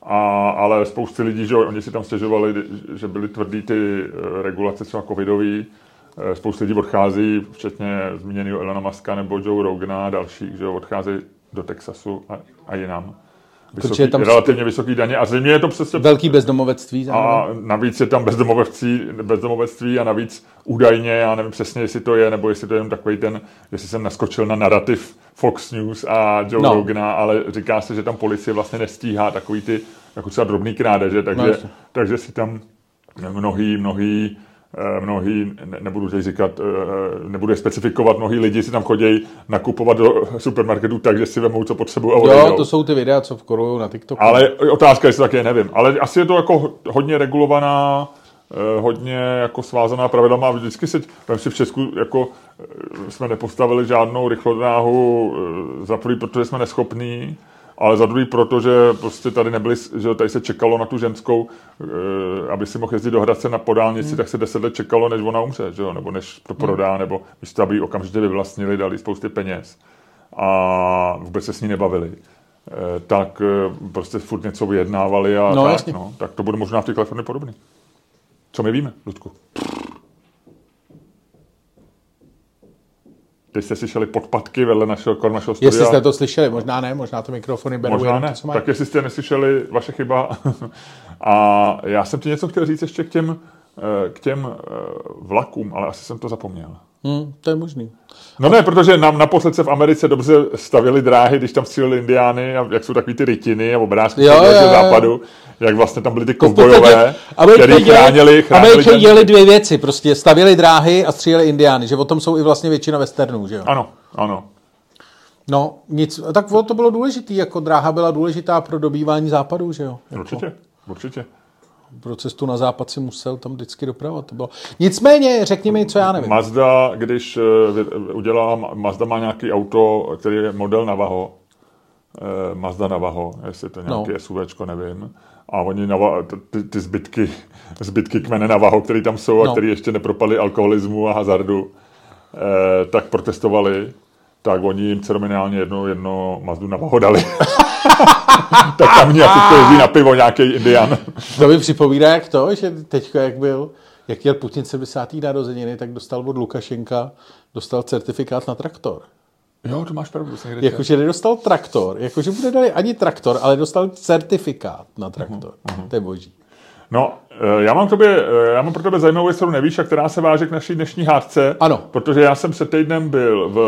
A, ale spousty lidí, že oni si tam stěžovali, že byly tvrdý ty eh, regulace třeba covidový, eh, spoustu lidí odchází, včetně zmíněného Elona Muska nebo Joe Rogana a dalších, že odcházejí do Texasu a, a jinam. Vysoký, je tam relativně vysoký daně a zřejmě je to přesně... Velký bezdomovectví. A navíc je tam bezdomovectví, bezdomovectví a navíc údajně, já nevím přesně, jestli to je, nebo jestli to je jenom takový ten, jestli jsem naskočil na narrativ Fox News a Joe no. Rogana, ale říká se, že tam policie vlastně nestíhá takový ty, jako třeba drobný krádeže, takže, no, takže si tam mnohý, mnohý mnohý, nebudu teď říkat, eh, nebudu je specifikovat, mnohý lidi si tam chodí nakupovat do supermarketu tak, že si vemou, co potřebují a Jo, to jsou ty videa, co vkorují na TikToku. Ale otázka, jestli taky nevím. Ale asi je to jako hodně regulovaná, eh, hodně jako svázaná pravidlama. Vždycky si, vem si v Česku, jako jsme nepostavili žádnou rychlodráhu za prvý, protože jsme neschopní, ale za druhý proto, že prostě tady nebyli, že tady se čekalo na tu ženskou, eh, aby si mohl jezdit do Hradce na podálnici, hmm. tak se deset let čekalo, než ona umře, že jo? nebo než to prodá, hmm. nebo místo, aby ji okamžitě vyvlastnili, dali spousty peněz a vůbec se s ní nebavili. Eh, tak eh, prostě furt něco vyjednávali a no, tak, no, tak to bude možná v té Kalifornii podobný. Co my víme, Ludku? Teď jste slyšeli podpatky vedle našeho, kor našeho studia. Jestli jste to slyšeli, možná ne, možná to mikrofony berou Možná ne, to, co tak jestli jste neslyšeli, vaše chyba. (laughs) a já jsem ti něco chtěl říct ještě k těm, eh, k těm eh, vlakům, ale asi jsem to zapomněl. Hmm, to je možný. No ne, protože nám naposled se v Americe dobře stavili dráhy, když tam stříleli indiány, a jak jsou takový ty rytiny a obrázky z západu, jak vlastně tam byly ty kovbojové, kteří chránili, chránili Američani ten... dělali dvě věci, prostě stavěli dráhy a stříleli indiány, že o tom jsou i vlastně většina westernů, že jo? Ano, ano. No, nic, tak to bylo důležité, jako dráha byla důležitá pro dobývání západu, že jo? Jako... Určitě, určitě pro cestu na západ si musel tam vždycky dopravovat. To bylo. Nicméně, řekni mi, co já nevím. Mazda, když eh, udělá, Mazda má nějaký auto, který je model Navajo, eh, Mazda Navaho, jestli to nějaký no. SUVčko, nevím. A oni Nava, ty, ty zbytky, zbytky kmene Navaho, které tam jsou a no. který ještě nepropadli alkoholismu a hazardu, eh, tak protestovali tak oni jim ceremoniálně jedno, jedno Mazdu Navaho dali. (laughs) tak tam mě asi jezdí na pivo nějaký indian. (laughs) to mi připomíná jak to, že teď jak byl, jak měl Putin 70. narozeniny, tak dostal od Lukašenka, dostal certifikát na traktor. Jo, to máš pravdu. Jakože nedostal traktor, jakože bude dali ani traktor, ale dostal certifikát na traktor. Uh-huh. To je boží. No, eh, já mám, tobě, eh, já mám pro tebe zajímavou věc, kterou nevíš a která se váže k naší dnešní hádce. Ano. Protože já jsem se týdnem byl v,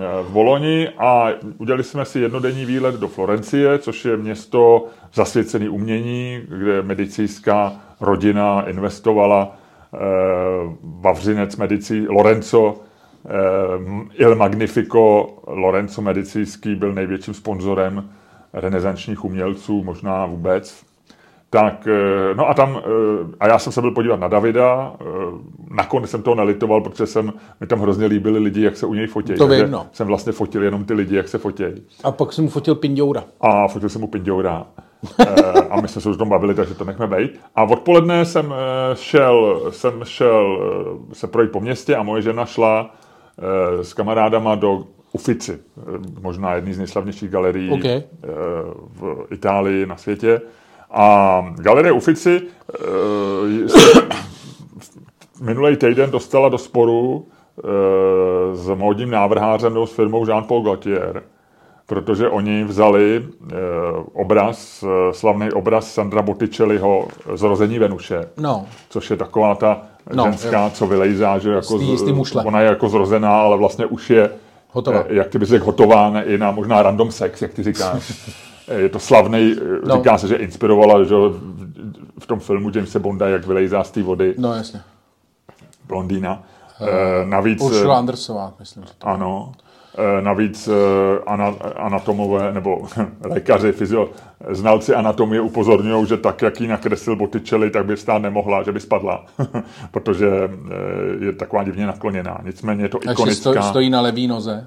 eh, v Boloni a udělali jsme si jednodenní výlet do Florencie, což je město zasvěcené umění, kde medicínská rodina investovala eh, Vavřinec medicí Lorenzo Il Magnifico Lorenzo Medicinský byl největším sponzorem renesančních umělců, možná vůbec tak, eh, no a tam, eh, a já jsem se byl podívat na Davida, eh, nakonec jsem toho nelitoval, protože jsem, mi tam hrozně líbili lidi, jak se u něj fotí. To vím, no. Jsem vlastně fotil jenom ty lidi, jak se fotí. A pak jsem mu fotil Pindoura. A fotil jsem mu Pindoura. a my jsme se už tom bavili, takže to nechme být. A odpoledne jsem šel, jsem šel se projít po městě a moje žena šla s kamarádama do Ufici, možná jedný z nejslavnějších galerií okay. v Itálii na světě. A Galerie Ufici (coughs) minulý týden dostala do sporu s módním návrhářem nebo s firmou Jean-Paul Gaultier, protože oni vzali e, obraz, slavný obraz Sandra Botticelliho Zrození Venuše, no. což je taková ta no, ženská, jo. co vylejzá, že jako z, ona je jako zrozená, ale vlastně už je Hotová. jak ty bys řekl, hotová i na možná random sex, jak ty říkáš. (laughs) je to slavný, no. říká se, že inspirovala že v tom filmu Jamesa Bonda, jak vylejzá z té vody. No jasně. Blondýna. Uh, navíc... Ursula Andersová, myslím. Že to ano. Eh, navíc eh, anatomové nebo (laughs) lékaři, fyzio, znalci anatomie upozorňují, že tak, jak ji nakreslil Botticelli, tak by stát nemohla, že by spadla, (laughs) protože eh, je taková divně nakloněná. Nicméně je to a ikonická. Stojí, stojí na levý noze.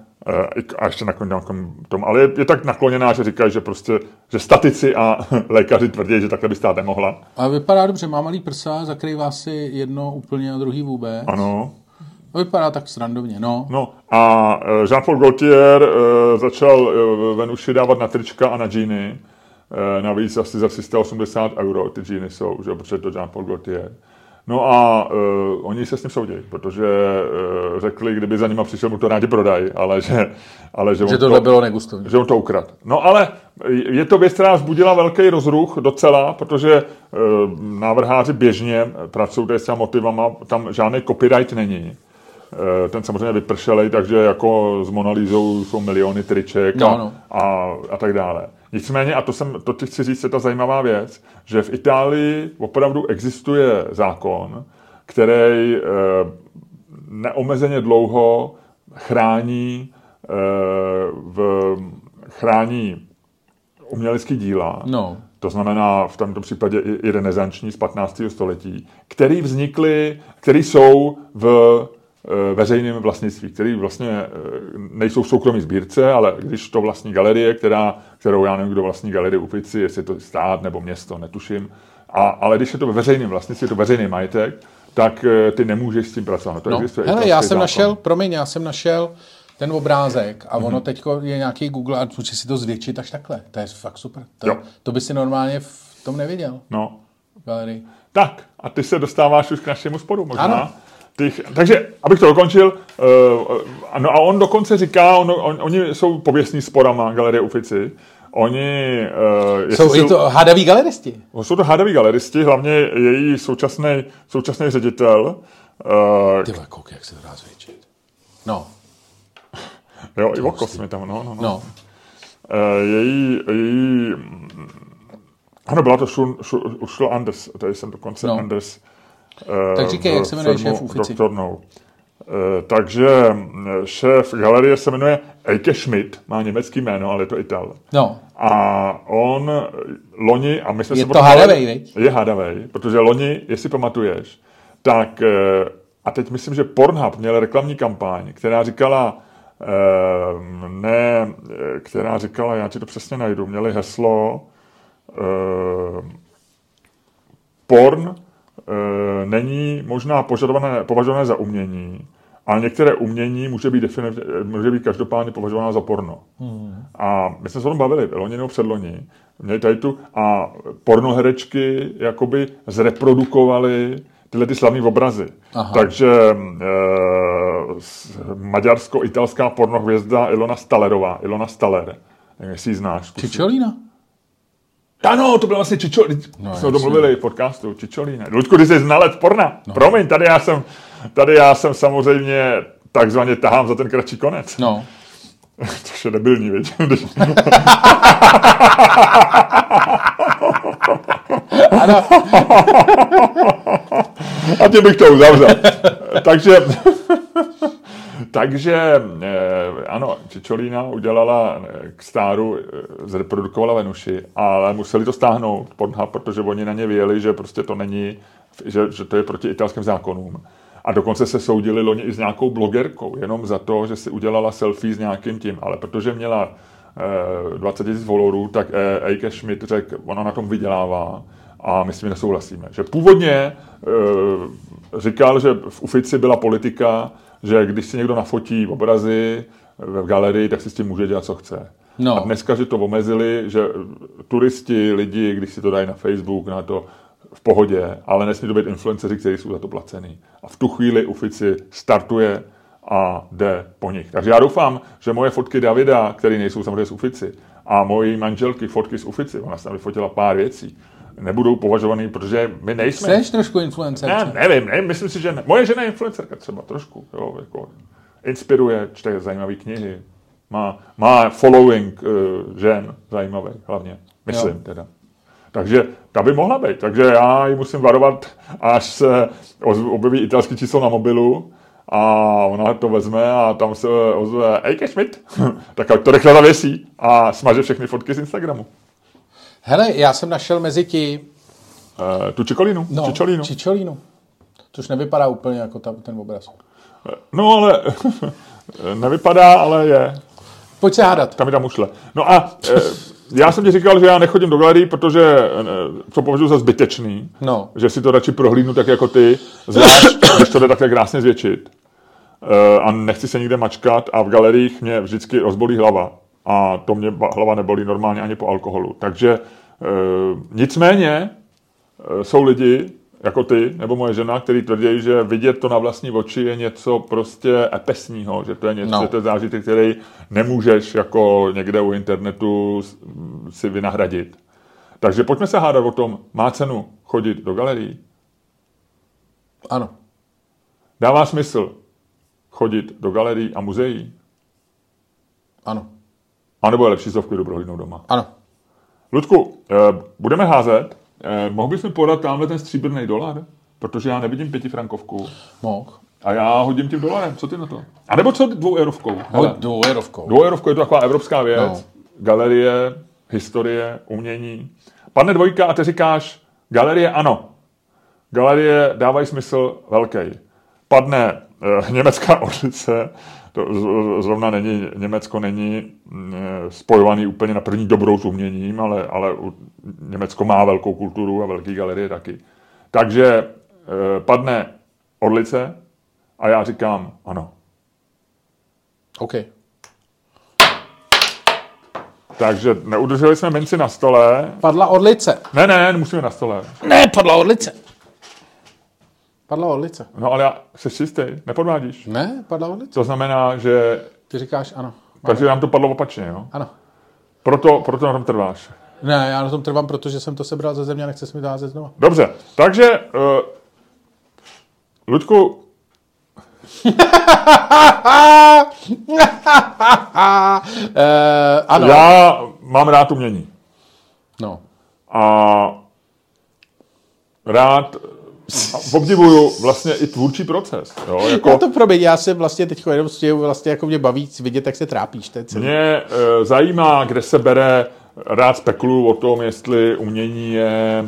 A ještě nakloněná tom. Ale je, je, tak nakloněná, že říkají, že prostě, že statici a (laughs) lékaři tvrdí, že takhle by stát nemohla. A vypadá dobře, má malý prsa, zakrývá si jedno úplně a druhý vůbec. Ano. Vypadá tak srandovně, no. No a e, Jean-Paul Gaultier e, začal e, Venuši dávat na trička a na džíny. Navíc asi za 380 euro ty džíny jsou, že, protože to Jean-Paul Gaultier. No a uh, oni se s ním soudí, protože uh, řekli, kdyby za nima přišel, mu to rádi prodají, ale že... Ale že, že to nebylo negustovní. Že on to ukrad. No ale je to věc, která vzbudila velký rozruch docela, protože uh, návrháři běžně pracují s těma motivama, tam žádný copyright není. Eh, ten samozřejmě vypršelej, takže jako s Monalízou jsou miliony triček a, no, no. a, a tak dále. Nicméně, a to, jsem, to ti chci říct, je ta zajímavá věc, že v Itálii opravdu existuje zákon, který e, neomezeně dlouho chrání, e, v, chrání umělecký díla. No. To znamená v tomto případě i, i renesanční z 15. století, který vznikly, který jsou v Eh, veřejným vlastnictví, který vlastně eh, nejsou v soukromí sbírce, ale když to vlastní galerie, která, kterou já nevím, kdo vlastní galerie Ufici, jestli to stát nebo město, netuším, a, ale když je to ve veřejném vlastnictví, je to veřejný majetek, tak eh, ty nemůžeš s tím pracovat. To no. Hele, já jsem zákon. našel, promiň, já jsem našel ten obrázek a ono mm-hmm. teď je nějaký Google a může si to zvětšit až takhle. To je fakt super. To, to by si normálně v tom neviděl. No. Galerii. Tak, a ty se dostáváš už k našemu sporu možná. Ano. Těch, takže, abych to dokončil, uh, no a on dokonce říká, on, on, oni jsou pověstní sporama Galerie Ufici, Oni... Uh, jsou si, to hádaví galeristi. Jsou to hádaví galeristi, hlavně její současný, současný ředitel. Uh, Ty kouk, jak se to dá zvětšit. No. jo, i okos mi tam, no, no, no. no. Uh, její, její... Ano, byla to Ursula Anders, tady jsem dokonce no. Anders tak říkej, jak se jmenuje šéf Ufici. Doktor no. Takže šéf galerie se jmenuje Eike Schmidt, má německý jméno, ale je to Ital. No. A on loni, a my jsme je se to hadavej? Je hadavej, protože loni, jestli pamatuješ, tak, eh, a teď myslím, že Pornhub měl reklamní kampaň, která říkala, ne, která říkala, já ti to přesně najdu, měli heslo porn není možná požadované, považované za umění, ale některé umění může být, defini- může být každopádně považováno za porno. Hmm. A my jsme se o tom bavili, loni nebo předloni. Měli tady tu a pornoherečky jakoby zreprodukovaly tyhle ty slavné obrazy. Aha. Takže e, maďarsko-italská pornohvězda Ilona Stalerová, Ilona Staler, jestli ji znáš. Čičolína? Ano, to byl vlastně Čičolína. No, jsme domluvili v podcastu Čičolína. Luďku, ty jsi znalec porna. No. Promiň, tady já jsem, tady já jsem samozřejmě takzvaně tahám za ten kratší konec. No. (laughs) Což je debilní, (laughs) ano. A tím bych to uzavřel. (laughs) Takže, (laughs) takže eh, ano, Čičolína udělala eh, k stáru, eh, zreprodukovala Venuši, ale museli to stáhnout, protože oni na ně věděli, že prostě to není, že, že to je proti italským zákonům. A dokonce se soudili loni i s nějakou blogerkou, jenom za to, že si udělala selfie s nějakým tím. Ale protože měla 20 000 followerů, tak Eike Schmidt řekl, ona na tom vydělává a my s tím nesouhlasíme. Že původně říkal, že v Ufici byla politika, že když si někdo nafotí obrazy v galerii, tak si s tím může dělat, co chce. No. A dneska, že to omezili, že turisti, lidi, když si to dají na Facebook, na to, v pohodě, ale nesmí to být influenceři, kteří jsou za to placený. A v tu chvíli Ufici startuje a jde po nich. Takže já doufám, že moje fotky Davida, které nejsou samozřejmě z Ufici, a mojí manželky fotky z Ufici, ona se tam vyfotila pár věcí, nebudou považovaný, protože my nejsme... Jsi trošku influencer. Ne, nevím, ne, myslím si, že ne. Moje žena je influencerka třeba trošku, jo, jako inspiruje, čte zajímavé knihy, má, má following uh, žen zajímavý hlavně, myslím jo. teda. Takže ta by mohla být. Takže já ji musím varovat, až se objeví italský číslo na mobilu a ona to vezme a tam se ozve Ejke Schmidt, (laughs) tak to rychle zavěsí a smaže všechny fotky z Instagramu. Hele, já jsem našel mezi ti... Uh, tu čikolínu, no, čičolínu. čičolínu. Což nevypadá úplně jako ta, ten obraz. No ale (laughs) nevypadá, ale je. Pojď se hádat. Tam mi tam ušle. No a e, já jsem ti říkal, že já nechodím do galerii, protože to považuji za zbytečný. No. Že si to radši prohlídnu tak jako ty, zvlášť, (coughs) když to jde takhle krásně zvětšit. E, a nechci se nikde mačkat a v galeriích mě vždycky rozbolí hlava a to mě hlava nebolí normálně ani po alkoholu. Takže e, nicméně e, jsou lidi, jako ty, nebo moje žena, který tvrdí, že vidět to na vlastní oči je něco prostě epesního, že to je něco, no. že to je zážitek, který nemůžeš jako někde u internetu si vynahradit. Takže pojďme se hádat o tom, má cenu chodit do galerií? Ano. Dává smysl chodit do galerií a muzeí? Ano. A nebo je lepší se v klidu prohlídnout doma? Ano. Ludku, eh, budeme házet. Eh, mohl bys mi podat tamhle ten stříbrný dolar? Protože já nevidím pětifrankovku. Mohl. A já hodím tím dolarem, co ty na to? A nebo co dvou eurovkou? Dvou eurovkou. Dvou eurovkou je to taková evropská věc. No. Galerie, historie, umění. Padne dvojka a ty říkáš, galerie ano. Galerie dávají smysl velký. Padne eh, německá orlice, to zrovna není, Německo není mm, spojovaný úplně na první dobrou s uměním, ale, ale Německo má velkou kulturu a velké galerie taky. Takže e, padne Orlice a já říkám ano. OK. Takže neudrželi jsme minci na stole. Padla Orlice. Ne, ne, musíme na stole. Ne, padla Orlice. Padla orlice. No ale já se čistý, nepodvádíš. Ne, padla orlice. To znamená, že... Ty říkáš ano. Takže nám to padlo opačně, jo? Ano. Proto, proto na tom trváš. Ne, já na tom trvám, protože jsem to sebral ze země a nechce se mi dát znovu. Dobře, takže uh, Ludku, uh, (laughs) ano. Já mám rád umění. No. A rád obdivuju vlastně i tvůrčí proces. Jo? Jako... Já to promiň, já se vlastně teď jenom s vlastně jako mě baví vidět, jak se trápíš. Teď mě e, zajímá, kde se bere, rád spekulu o tom, jestli umění je,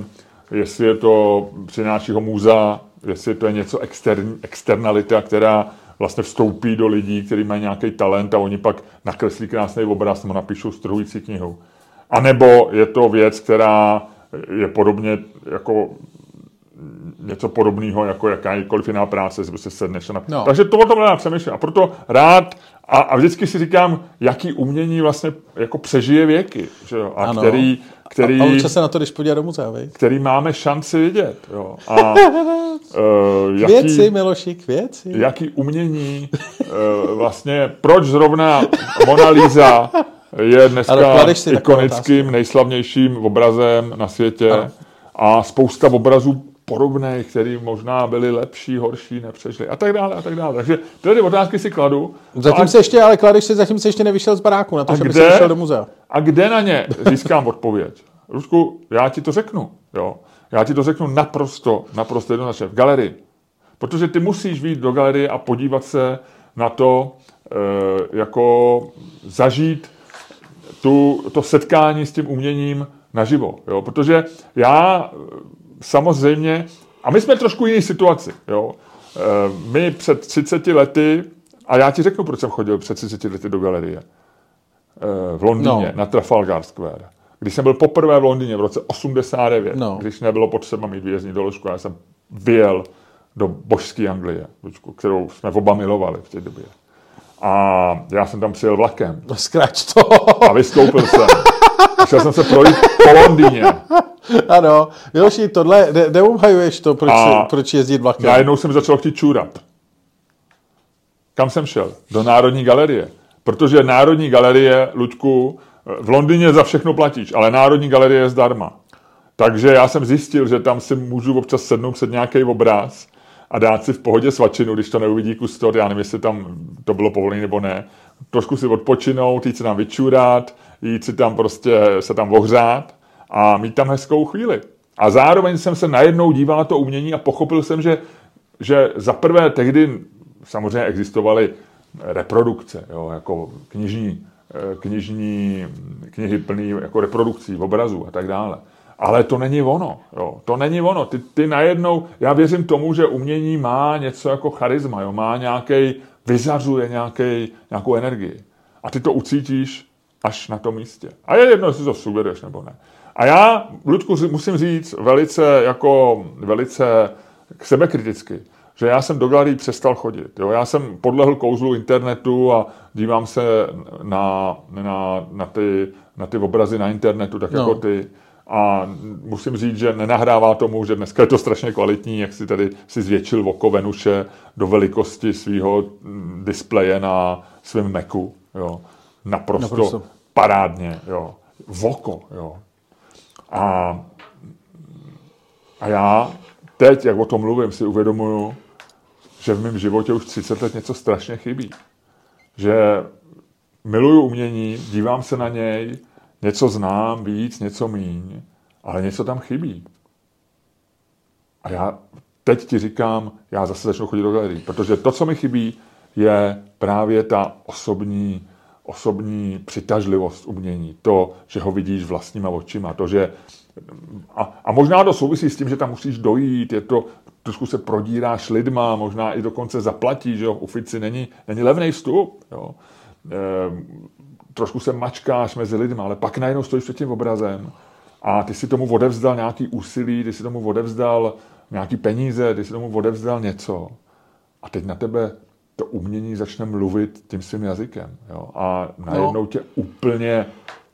jestli je to přináší ho můza, jestli to je něco extern, externalita, která vlastně vstoupí do lidí, kteří mají nějaký talent a oni pak nakreslí krásný obraz nebo napíšou strhující knihu. A nebo je to věc, která je podobně jako něco podobného jako jakákoliv jiná práce, se sedneš a No. Takže to o tom já přemýšlím. A proto rád a, a vždycky si říkám, jaký umění vlastně jako přežije věky. Že jo? A Ano. který, který, A, a se na to, když podívat do muzea, viď? který máme šanci vidět. Jo? A uh, (laughs) jaký, Kvěci, Miloši, kvěci. jaký umění uh, vlastně, proč zrovna Mona Lisa je dneska ikonickým, nejslavnějším obrazem na světě Ano. a spousta obrazů podobných, který možná byly lepší, horší, nepřešli a tak dále a tak dále. Takže tyhle ty otázky si kladu. Zatím a, se ještě, ale kladeš si, zatím se ještě nevyšel z baráku, na to, že by kde? se vyšel do muzea. a kde na ně získám odpověď? Rusku, já ti to řeknu. Jo? Já ti to řeknu naprosto, naprosto jednoznačně. V galerii. Protože ty musíš výjít do galerie a podívat se na to, e, jako zažít tu, to setkání s tím uměním naživo. Jo? Protože já samozřejmě, a my jsme trošku jiný situaci. Jo? E, my před 30 lety, a já ti řeknu, proč jsem chodil před 30 lety do galerie eh, v Londýně, No. no. na Trafalgar Square. Když jsem byl poprvé v Londýně v roce 89, No. když nebylo potřeba mít výjezdní doložku, já jsem vyjel do božské Anglie, kterou jsme oba milovali v té době. A já jsem tam přijel vlakem No, Zkrač to. a vystoupil jsem. (laughs) A šel jsem se projít po Londýně. ano. Miloši, tohle, ne, neobhajuješ to, proč, A si, proč jezdit vlakem. Najednou jsem začal chtít čůrat. Kam jsem šel? Do Národní galerie. Protože Národní galerie, Luďku, v Londýně za všechno platíš, ale Národní galerie je zdarma. Takže já jsem zjistil, že tam si můžu občas sednout před nějaký obraz a dát si v pohodě svačinu, když to neuvidí kustot, já nevím, jestli tam to bylo povolené nebo ne, trošku si odpočinout, jít se tam vyčurat, jít si tam prostě se tam ohřát a mít tam hezkou chvíli. A zároveň jsem se najednou díval na to umění a pochopil jsem, že, že za prvé tehdy samozřejmě existovaly reprodukce, jo, jako knižní, eh, knižní knihy plný jako reprodukcí, obrazů a tak dále. Ale to není ono. Jo. To není ono. Ty, ty najednou, já věřím tomu, že umění má něco jako charisma, jo. má nějaký, vyzařuje nějaký, nějakou energii. A ty to ucítíš až na tom místě. A je jedno, jestli to sugeruješ nebo ne. A já, Ludku, musím říct velice, jako, velice sebekriticky, že já jsem do galerii přestal chodit. Jo? Já jsem podlehl kouzlu internetu a dívám se na, na, na, ty, na ty obrazy na internetu, tak No. jako ty. A musím říct, že nenahrává tomu, že dneska je to strašně kvalitní, jak si tady si zvětšil oko Venuše do velikosti svého displeje na svém Macu. Jo. Naprosto, Naprosto. Naprosto parádně. Jo. Voko. Jo. A, a já teď, jak o tom mluvím, si uvědomuju, že v mém životě už 30 let něco strašně chybí. Že miluju umění, dívám se na něj, něco znám víc, něco míň, ale něco tam chybí. A já teď ti říkám, já zase začnu chodit do galerii, protože to, co mi chybí, je právě ta osobní, osobní přitažlivost umění. To, že ho vidíš vlastníma očima, to, že a, a možná to souvisí s tím, že tam musíš dojít, je to, trošku se prodíráš lidma, možná i dokonce zaplatíš, že jo, v Ufici není, není levný vstup, jo. E, trošku se mačkáš mezi lidmi, ale pak najednou stojíš před tím obrazem a ty si tomu odevzdal nějaký úsilí, ty si tomu odevzdal nějaký peníze, ty si tomu odevzdal něco a teď na tebe to umění začne mluvit tím svým jazykem. Jo? A najednou no. tě úplně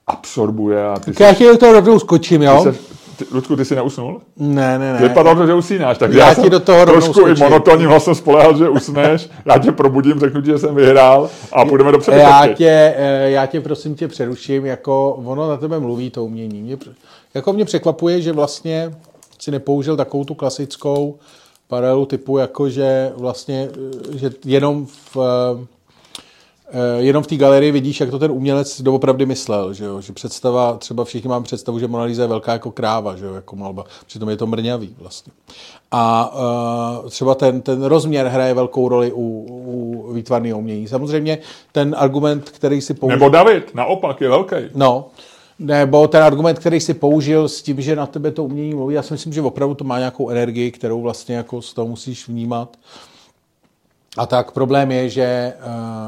absorbuje. A ty Tak já ti do toho rovnou skočím, jo? ty se, ty, Ludku, ty jsi neusnul? Ne, ne, ne. Vypadalo to, že usínáš. Tak Já já, ti do toho trošku i monotónním hlasem spolehal, že usneš. Já tě probudím, řeknu ti, že jsem vyhrál a půjdeme do já přebytky. tě, eh, já tě prosím tě přeruším, jako ono na tebe mluví to umění. Mě, jako mě překvapuje, že vlastně si nepoužil takovou tu klasickou paralelu typu, jako že vlastně, eh, že jenom v, eh, jenom v té galerii vidíš, jak to ten umělec doopravdy myslel, že, jo? že představa, třeba všichni máme představu, že Mona Lisa je velká jako kráva, že jo? jako malba, přitom je to mrňavý vlastně. A uh, třeba ten, ten rozměr hraje velkou roli u, u výtvarného umění. Samozřejmě ten argument, který si použil... Nebo David, naopak, je velký. No, nebo ten argument, který si použil s tím, že na tebe to umění mluví, já si myslím, že opravdu to má nějakou energii, kterou vlastně jako z toho musíš vnímat. A tak problém je, že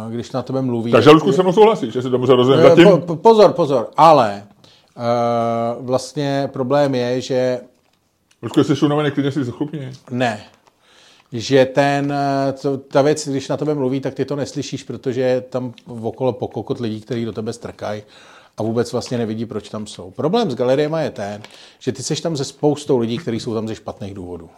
uh, když na tebe mluví... Takže Luďku se mnou souhlasí, že si to může rozumět po, po, Pozor, pozor, ale uh, vlastně problém je, že... Jestli jsou unavený, klidně si zachlupni. Ne. Že ten, to, ta věc, když na tebe mluví, tak ty to neslyšíš, protože tam okolo pokokot lidí, kteří do tebe strkají a vůbec vlastně nevidí, proč tam jsou. Problém s galeriema je ten, že ty seš tam ze spoustou lidí, kteří jsou tam ze špatných důvodů.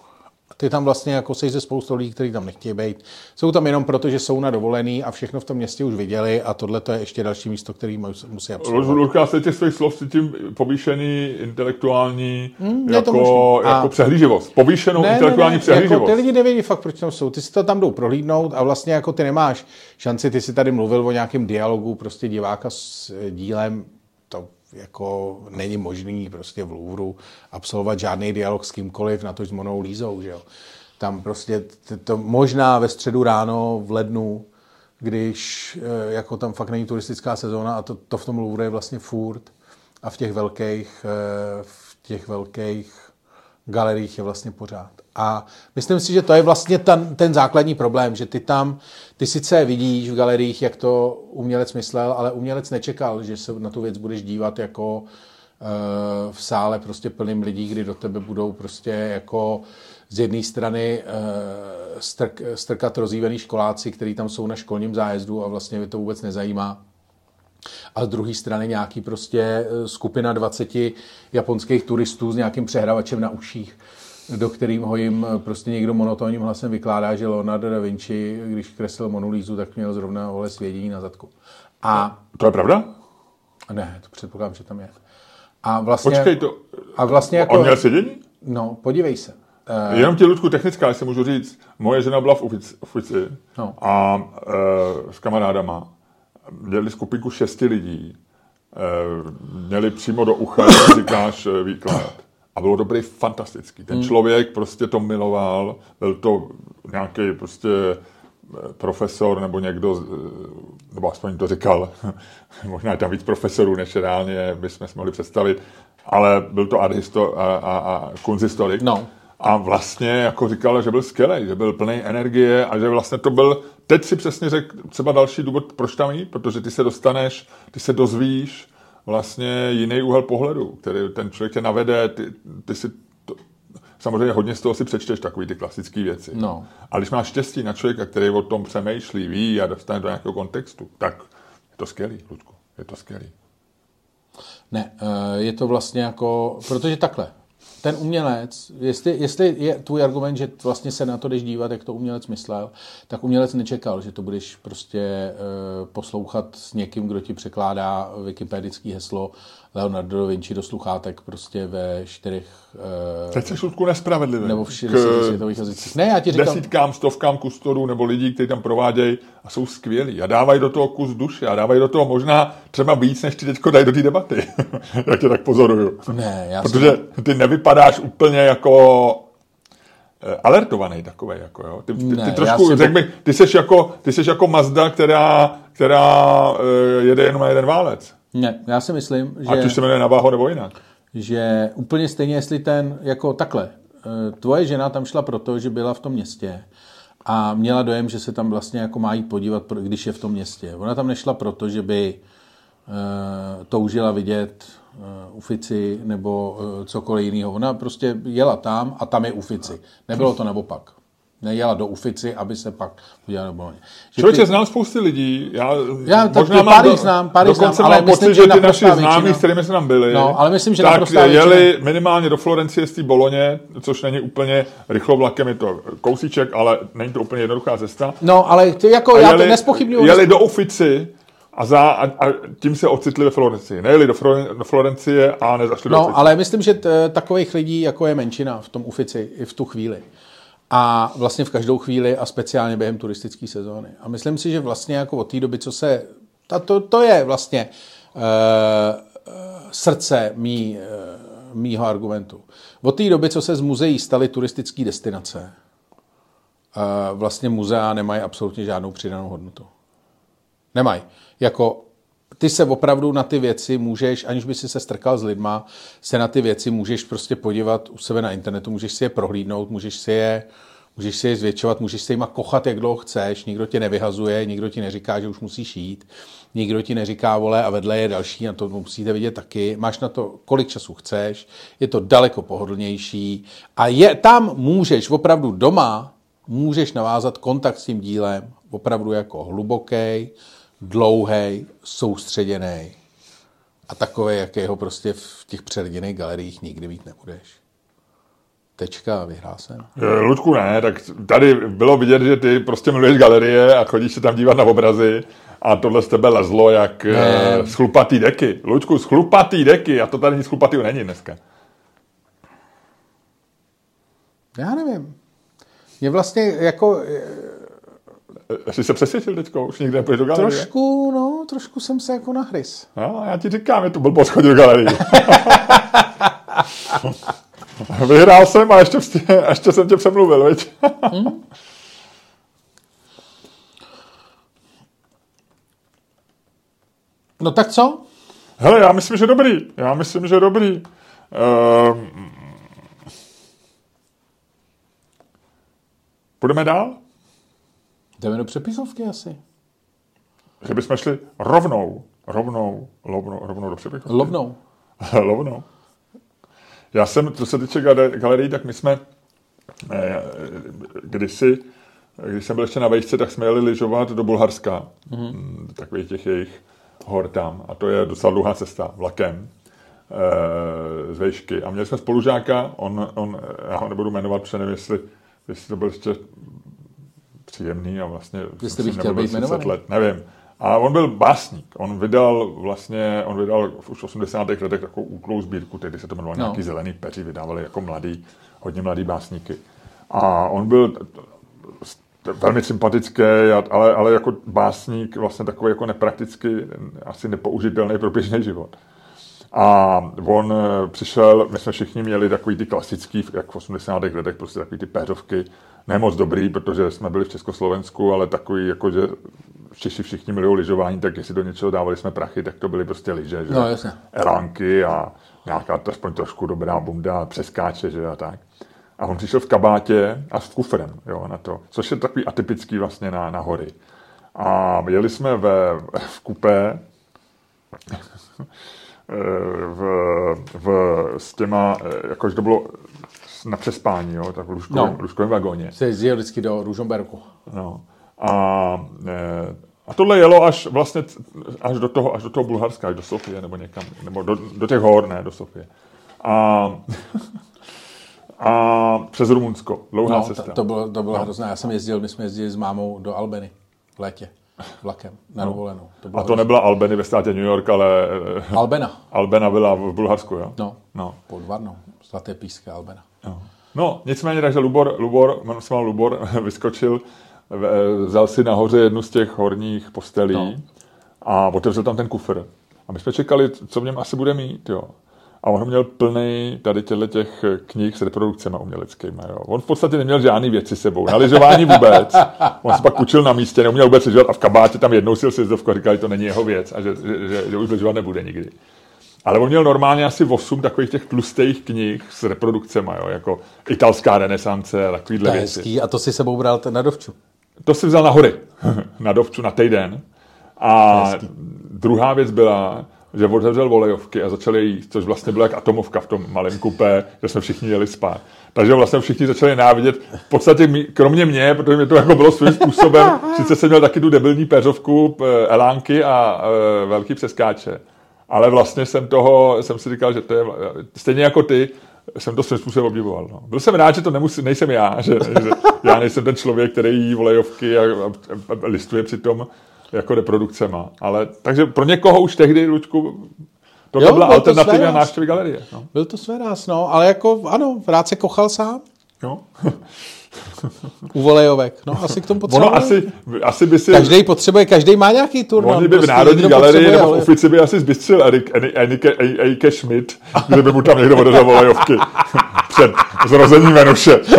Ty tam vlastně jako seš ze spoustu lidí, kteří tam nechtějí být. Jsou tam jenom proto, že jsou na dovolený a všechno v tom městě už viděli a tohle to je ještě další místo, který musí absolvovat. Luďka, se těch svých slov cítím povýšený intelektuální hmm, jako, jako přehlíživost. Povýšenou ne, intelektuální ne, ne, přehlíživost. Jako, ty lidi nevědí fakt, proč tam jsou. Ty si to tam jdou prohlídnout a vlastně jako ty nemáš šanci, ty si tady mluvil o nějakém dialogu prostě diváka s dílem to jako není možný prostě v Louvru absolvovat žádný dialog s kýmkoliv, na to s Monou Lízou, že jo. Tam prostě to možná ve středu ráno v lednu, když eh, jako tam fakt není turistická sezóna a to, to v tom Louvre je vlastně furt a v těch velkých, eh, v těch velkých galeriích je vlastně pořád. A myslím si, že to je vlastně ten, ten základní problém, že ty tam, ty sice vidíš v galeriích, jak to umělec myslel, ale umělec nečekal, že se na tu věc budeš dívat jako uh, v sále prostě plným lidí, kdy do tebe budou prostě jako z jedné strany uh, strk, strkat rozjívený školáci, kteří tam jsou na školním zájezdu a vlastně mě to vůbec nezajímá a z druhé strany nějaký prostě eh, skupina 20 japonských turistů s nějakým přehravačem na uších, do kterým ho jim eh, prostě někdo monotónním hlasem vykládá, že Leonardo da Vinci, když kreslil Monulízu, tak měl zrovna ole svědění na zadku. A to je pravda? Ne, to předpokládám, že tam je. A vlastně, Počkej, to, a vlastně jako, on měl svědění? No, podívej se. Uh, Jenom ti, Ludku, technická, jestli můžu říct. Moje žena byla v ofici no. a uh, s kamarádama měli skupinku šesti lidí, eh, měli přímo do ucha, jak říkáš, eh, výklad. A bylo dobrý, fantastický. Ten hmm. člověk prostě to miloval, byl to nějaký prostě eh, profesor nebo někdo, nebo aspoň to říkal, (laughs) možná je tam víc profesorů, než reálně bychom si mohli představit, ale byl to art a, a, a kunzistorik. No. A vlastně jako říkal, že byl skvělý, že byl plný energie a že vlastně to byl, teď si přesně řekl třeba další důvod, proč tam jít, protože ty se dostaneš, ty se dozvíš vlastně jiný úhel pohledu, který ten člověk tě navede, ty, ty si to, samozřejmě hodně z toho si přečteš takový ty klasické věci. No. Ale když máš štěstí na člověka, který o tom přemýšlí, ví a dostane do nějakého kontextu, tak je to skvělý, Ludku, je to skvělý. Ne, eh, je to vlastně jako, protože takhle, ten umělec, jestli, jestli je tvůj argument, že vlastně se na to jdeš dívat, jak to umělec myslel, tak umělec nečekal, že to budeš prostě uh, poslouchat s někým, kdo ti překládá wikipedický heslo Leonardo da Vinci do sluchátek prostě ve čtyřech... Uh, Teď jsi šutku nespravedlivý. Nebo v 60 světových jazycích. Ne, já ti říkám... Desítkám, stovkám kustorů nebo lidí, kteří tam provádějí a jsou skvělí a dávají do toho kus duše a dávají do toho možná třeba víc, než ti teďko dají do té debaty. (laughs) já tě tak pozoruju. Ne, já Protože ty nevypadáš úplně jako eh, alertovaný takový, jako jo. Ty, ty, ne, ty trošku, si... řekl bych, ty jsi jako, ty jsi jako Mazda, která, která uh, jede jenom na jeden válec. Ne, já si myslím, že... Ať už se jmenuje na váho nebo jinak. Že úplně stejně, jestli ten, jako takhle, eh, tvoje žena tam šla proto, že byla v tom městě a měla dojem, že se tam vlastně jako má jít podívat, když je v tom městě. Ona tam nešla proto, že by uh, toužila vidět uh, Ufici nebo cokoliv jiného. Ona prostě jela tam a tam je Ufici. Nebylo to nebo pak nejela do Ufici, aby se pak udělala do Boloně. Člověče, ty... znám spousty lidí. Já, já možná mám do, znám, pár znám, ale mám pocit, že ty naši známí, s kterými jsme tam byli, no, ale myslím, že tak jeli minimálně do Florencie z té Boloně, což není úplně vlakem, je to kousíček, ale není to úplně jednoduchá cesta. No, ale ty jako, já jeli, to nespochybnuju. Jeli do Ufici, a, za, a, a tím se ocitli ve Florencii. Nejeli do, do Florencie a nezašli no, do No, ale myslím, že t, takových lidí jako je menšina v tom Ufici i v tu chvíli. A vlastně v každou chvíli a speciálně během turistické sezóny. A myslím si, že vlastně jako od té doby, co se... To, to je vlastně uh, srdce mý, uh, mýho argumentu. Od té doby, co se z muzeí staly turistické destinace, uh, vlastně muzea nemají absolutně žádnou přidanou hodnotu. Nemají. Jako ty se opravdu na ty věci můžeš, aniž by si se strkal s lidma, se na ty věci můžeš prostě podívat u sebe na internetu, můžeš si je prohlídnout, můžeš si je můžeš si je zvětšovat, můžeš se jima kochat, jak dlouho chceš, nikdo tě nevyhazuje, nikdo ti neříká, že už musíš jít, nikdo ti neříká, vole, a vedle je další, na to musíte vidět taky, máš na to, kolik času chceš, je to daleko pohodlnější a je, tam můžeš opravdu doma, můžeš navázat kontakt s tím dílem opravdu jako hluboký, dlouhý, soustředěný a takový, jakého prostě v těch předěných galeriích nikdy mít nebudeš. Tečka, vyhrál jsem. Ludku ne, tak tady bylo vidět, že ty prostě miluješ galerie a chodíš se tam dívat na obrazy a tohle z tebe lezlo jak ne. schlupatý deky. Ludku, schlupatý deky a to tady nic schlupatýho není dneska. Já nevím. Mě vlastně jako Jsi se přesvědčil teďko? Už nikdy nepůjdeš do galerie? Trošku, no, trošku jsem se jako nahrys. No, já ti říkám, je to blbost chodit do galerie. (laughs) Vyhrál jsem a ještě, ještě jsem tě přemluvil, viď? hmm. No tak co? Hele, já myslím, že dobrý. Já myslím, že dobrý. Uh, půjdeme dál? Jdeme do přepisovky asi. Že bychom šli rovnou, rovnou, rovnou, rovnou do přepisovky. Lovnou. (laughs) Lovnou. Já jsem, co se týče galerii, tak my jsme eh, kdysi, když jsem byl ještě na vejšce, tak jsme jeli lyžovat do Bulharska. Mm-hmm. Takových těch jejich hor tam. A to je docela dlouhá cesta vlakem e, z vejšky. A měli jsme spolužáka, on, on, já ho nebudu jmenovat, protože nevím, jestli, jestli to byl ještě příjemný a vlastně... Jestli bych chtěl být jmenovaný. Let, nevím. A on byl básník. On vydal vlastně, on vydal v už 80. letech takovou útlou sbírku, tehdy se to jmenovalo no. nějaký zelený peři, vydávali jako mladý, hodně mladý básníky. A on byl velmi sympatický, ale, ale jako básník vlastně takový jako neprakticky, asi nepoužitelný pro běžný život. A on eh, přišel, my jsme všichni měli takový ty klasický, jak v 80. letech, prostě takový ty péřovky, ne moc dobrý, protože jsme byli v Československu, ale takový, jako že Češi všichni milují lyžování, tak jestli do něčeho dávali jsme prachy, tak to byly prostě lyže, že? No, jasně. Elánky a nějaká aspoň trošku dobrá bunda, přeskáče, že a tak. A on přišel v kabátě a s kufrem, jo, na to, což je takový atypický vlastně na, na hory. A jeli jsme ve, v kupé, v, v, s těma, jakože to bylo na přespání, jo, tak v lůžkovém, no. lůžkovém vagóně. Se jezdil vždycky do Ružomberku. No. A, e, a tohle jelo až vlastně až do toho, až do toho Bulharska, až do Sofie nebo někam, nebo do, do těch hor, ne, do Sofie. A, a přes Rumunsko, dlouhá no, cesta. To, to bylo, to bylo no. hrozné. Já jsem jezdil, my jsme jezdili s mámou do Albany v létě vlakem na no. dovolenou. To a to hrozné. nebyla Albany ve státě New York, ale... Albena. Albena byla v Bulharsku, jo? No, no. pod Varnou. Zlaté písky Albena. No. no, nicméně, takže Lubor, Lubor, jsem Lubor, (laughs) vyskočil, vzal si nahoře jednu z těch horních postelí no. a otevřel tam ten kufr. A my jsme čekali, co v něm asi bude mít, jo. A on měl plný tady těchto těch knih s reprodukcemi uměleckými. Jo. On v podstatě neměl žádný věci sebou. Na lyžování vůbec. On se pak učil na místě, neuměl vůbec lyžovat a v kabátě tam jednou si sjezdovku a říkali, že to není jeho věc a že, že, že, že už lyžovat nebude nikdy. Ale on měl normálně asi 8 takových těch tlustých knih s reprodukcemi, jo, jako italská renesance a takovýhle věci. Hezký. A to si sebou bral na dovču? To si vzal na hory, (laughs) na dovču, na týden. A druhá věc byla, že otevřel volejovky a začali jíst, což vlastně bylo jak atomovka v tom malém kupé, že jsme všichni jeli spát. Takže vlastně všichni začali návidět, v podstatě kromě mě, protože mě to jako bylo svým způsobem, (laughs) sice jsem měl taky tu debilní peřovku, elánky a e, velký přeskáče, ale vlastně jsem toho, jsem si říkal, že to je stejně jako ty, jsem to svým způsobem obdivoval. No. Byl jsem rád, že to nemusí, nejsem já, že, že já nejsem ten člověk, který jí volejovky a, a, a listuje přitom jako reprodukcema. Ale, takže pro někoho už tehdy, Lučku, to jo, byla alternativa návštěvy galerie. No. Byl to své no, ale jako ano, rád se kochal sám. Jo. U volejovek. No, asi k tomu potřebuje. Ono asi, asi by si... Každý potřebuje, každý má nějaký turnaj. Oni by prostě v Národní galerii nebo v Ofici by asi zbystřil Erik, Enike, Eike Schmidt, kdyby mu tam někdo odezal volejovky před zrozením Venuše. (laughs)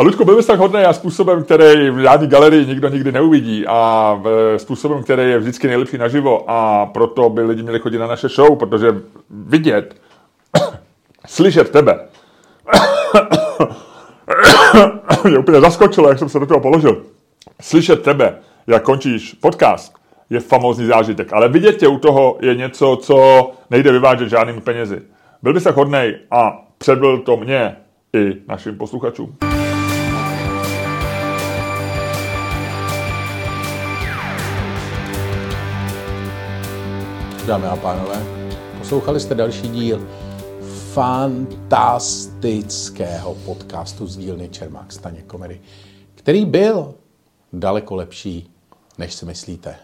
A Ludku, byl bys tak hodný a způsobem, který v žádný galerii nikdo nikdy neuvidí a způsobem, který je vždycky nejlepší naživo a proto by lidi měli chodit na naše show, protože vidět, (coughs) slyšet tebe (coughs) mě úplně zaskočilo, jak jsem se do toho položil. Slyšet tebe, jak končíš podcast, je famózní zážitek, ale vidět tě u toho je něco, co nejde vyvážet žádnými penězi. Byl by se hodnej a předbil to mě i našim posluchačům. Dámy a pánové, poslouchali jste další díl fantastického podcastu z dílny Čermák Staně Komedy, který byl daleko lepší, než si myslíte.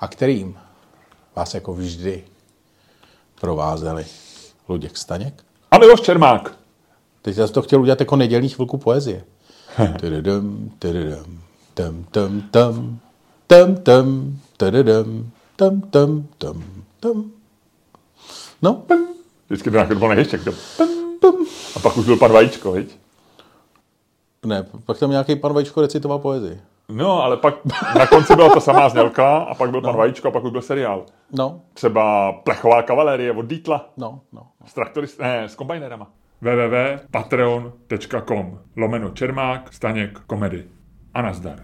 A kterým vás jako vždy provázeli Luděk Staněk. A Miloš Čermák. Teď jsem to chtěl udělat jako nedělní chvilku poezie. (laughs) Tadadam, tadadam, tam, tam, tam, tam, tam, tadadam, tam, tam, tam, tam. No, Vždycky to nějaký byl ještě. A pak už byl pan Vajíčko, viď? ne, pak tam nějaký pan Vajíčko recitoval poezii. No, ale pak na konci byla ta samá znělka a pak byl pan Vajíčko a pak už byl seriál. No, Třeba Plechová kavalérie od Dítla. no, no. S traktorist, ne, s kombajnerama. www.patreon.com lomeno Čermák, Staněk, komedy. A nazdar.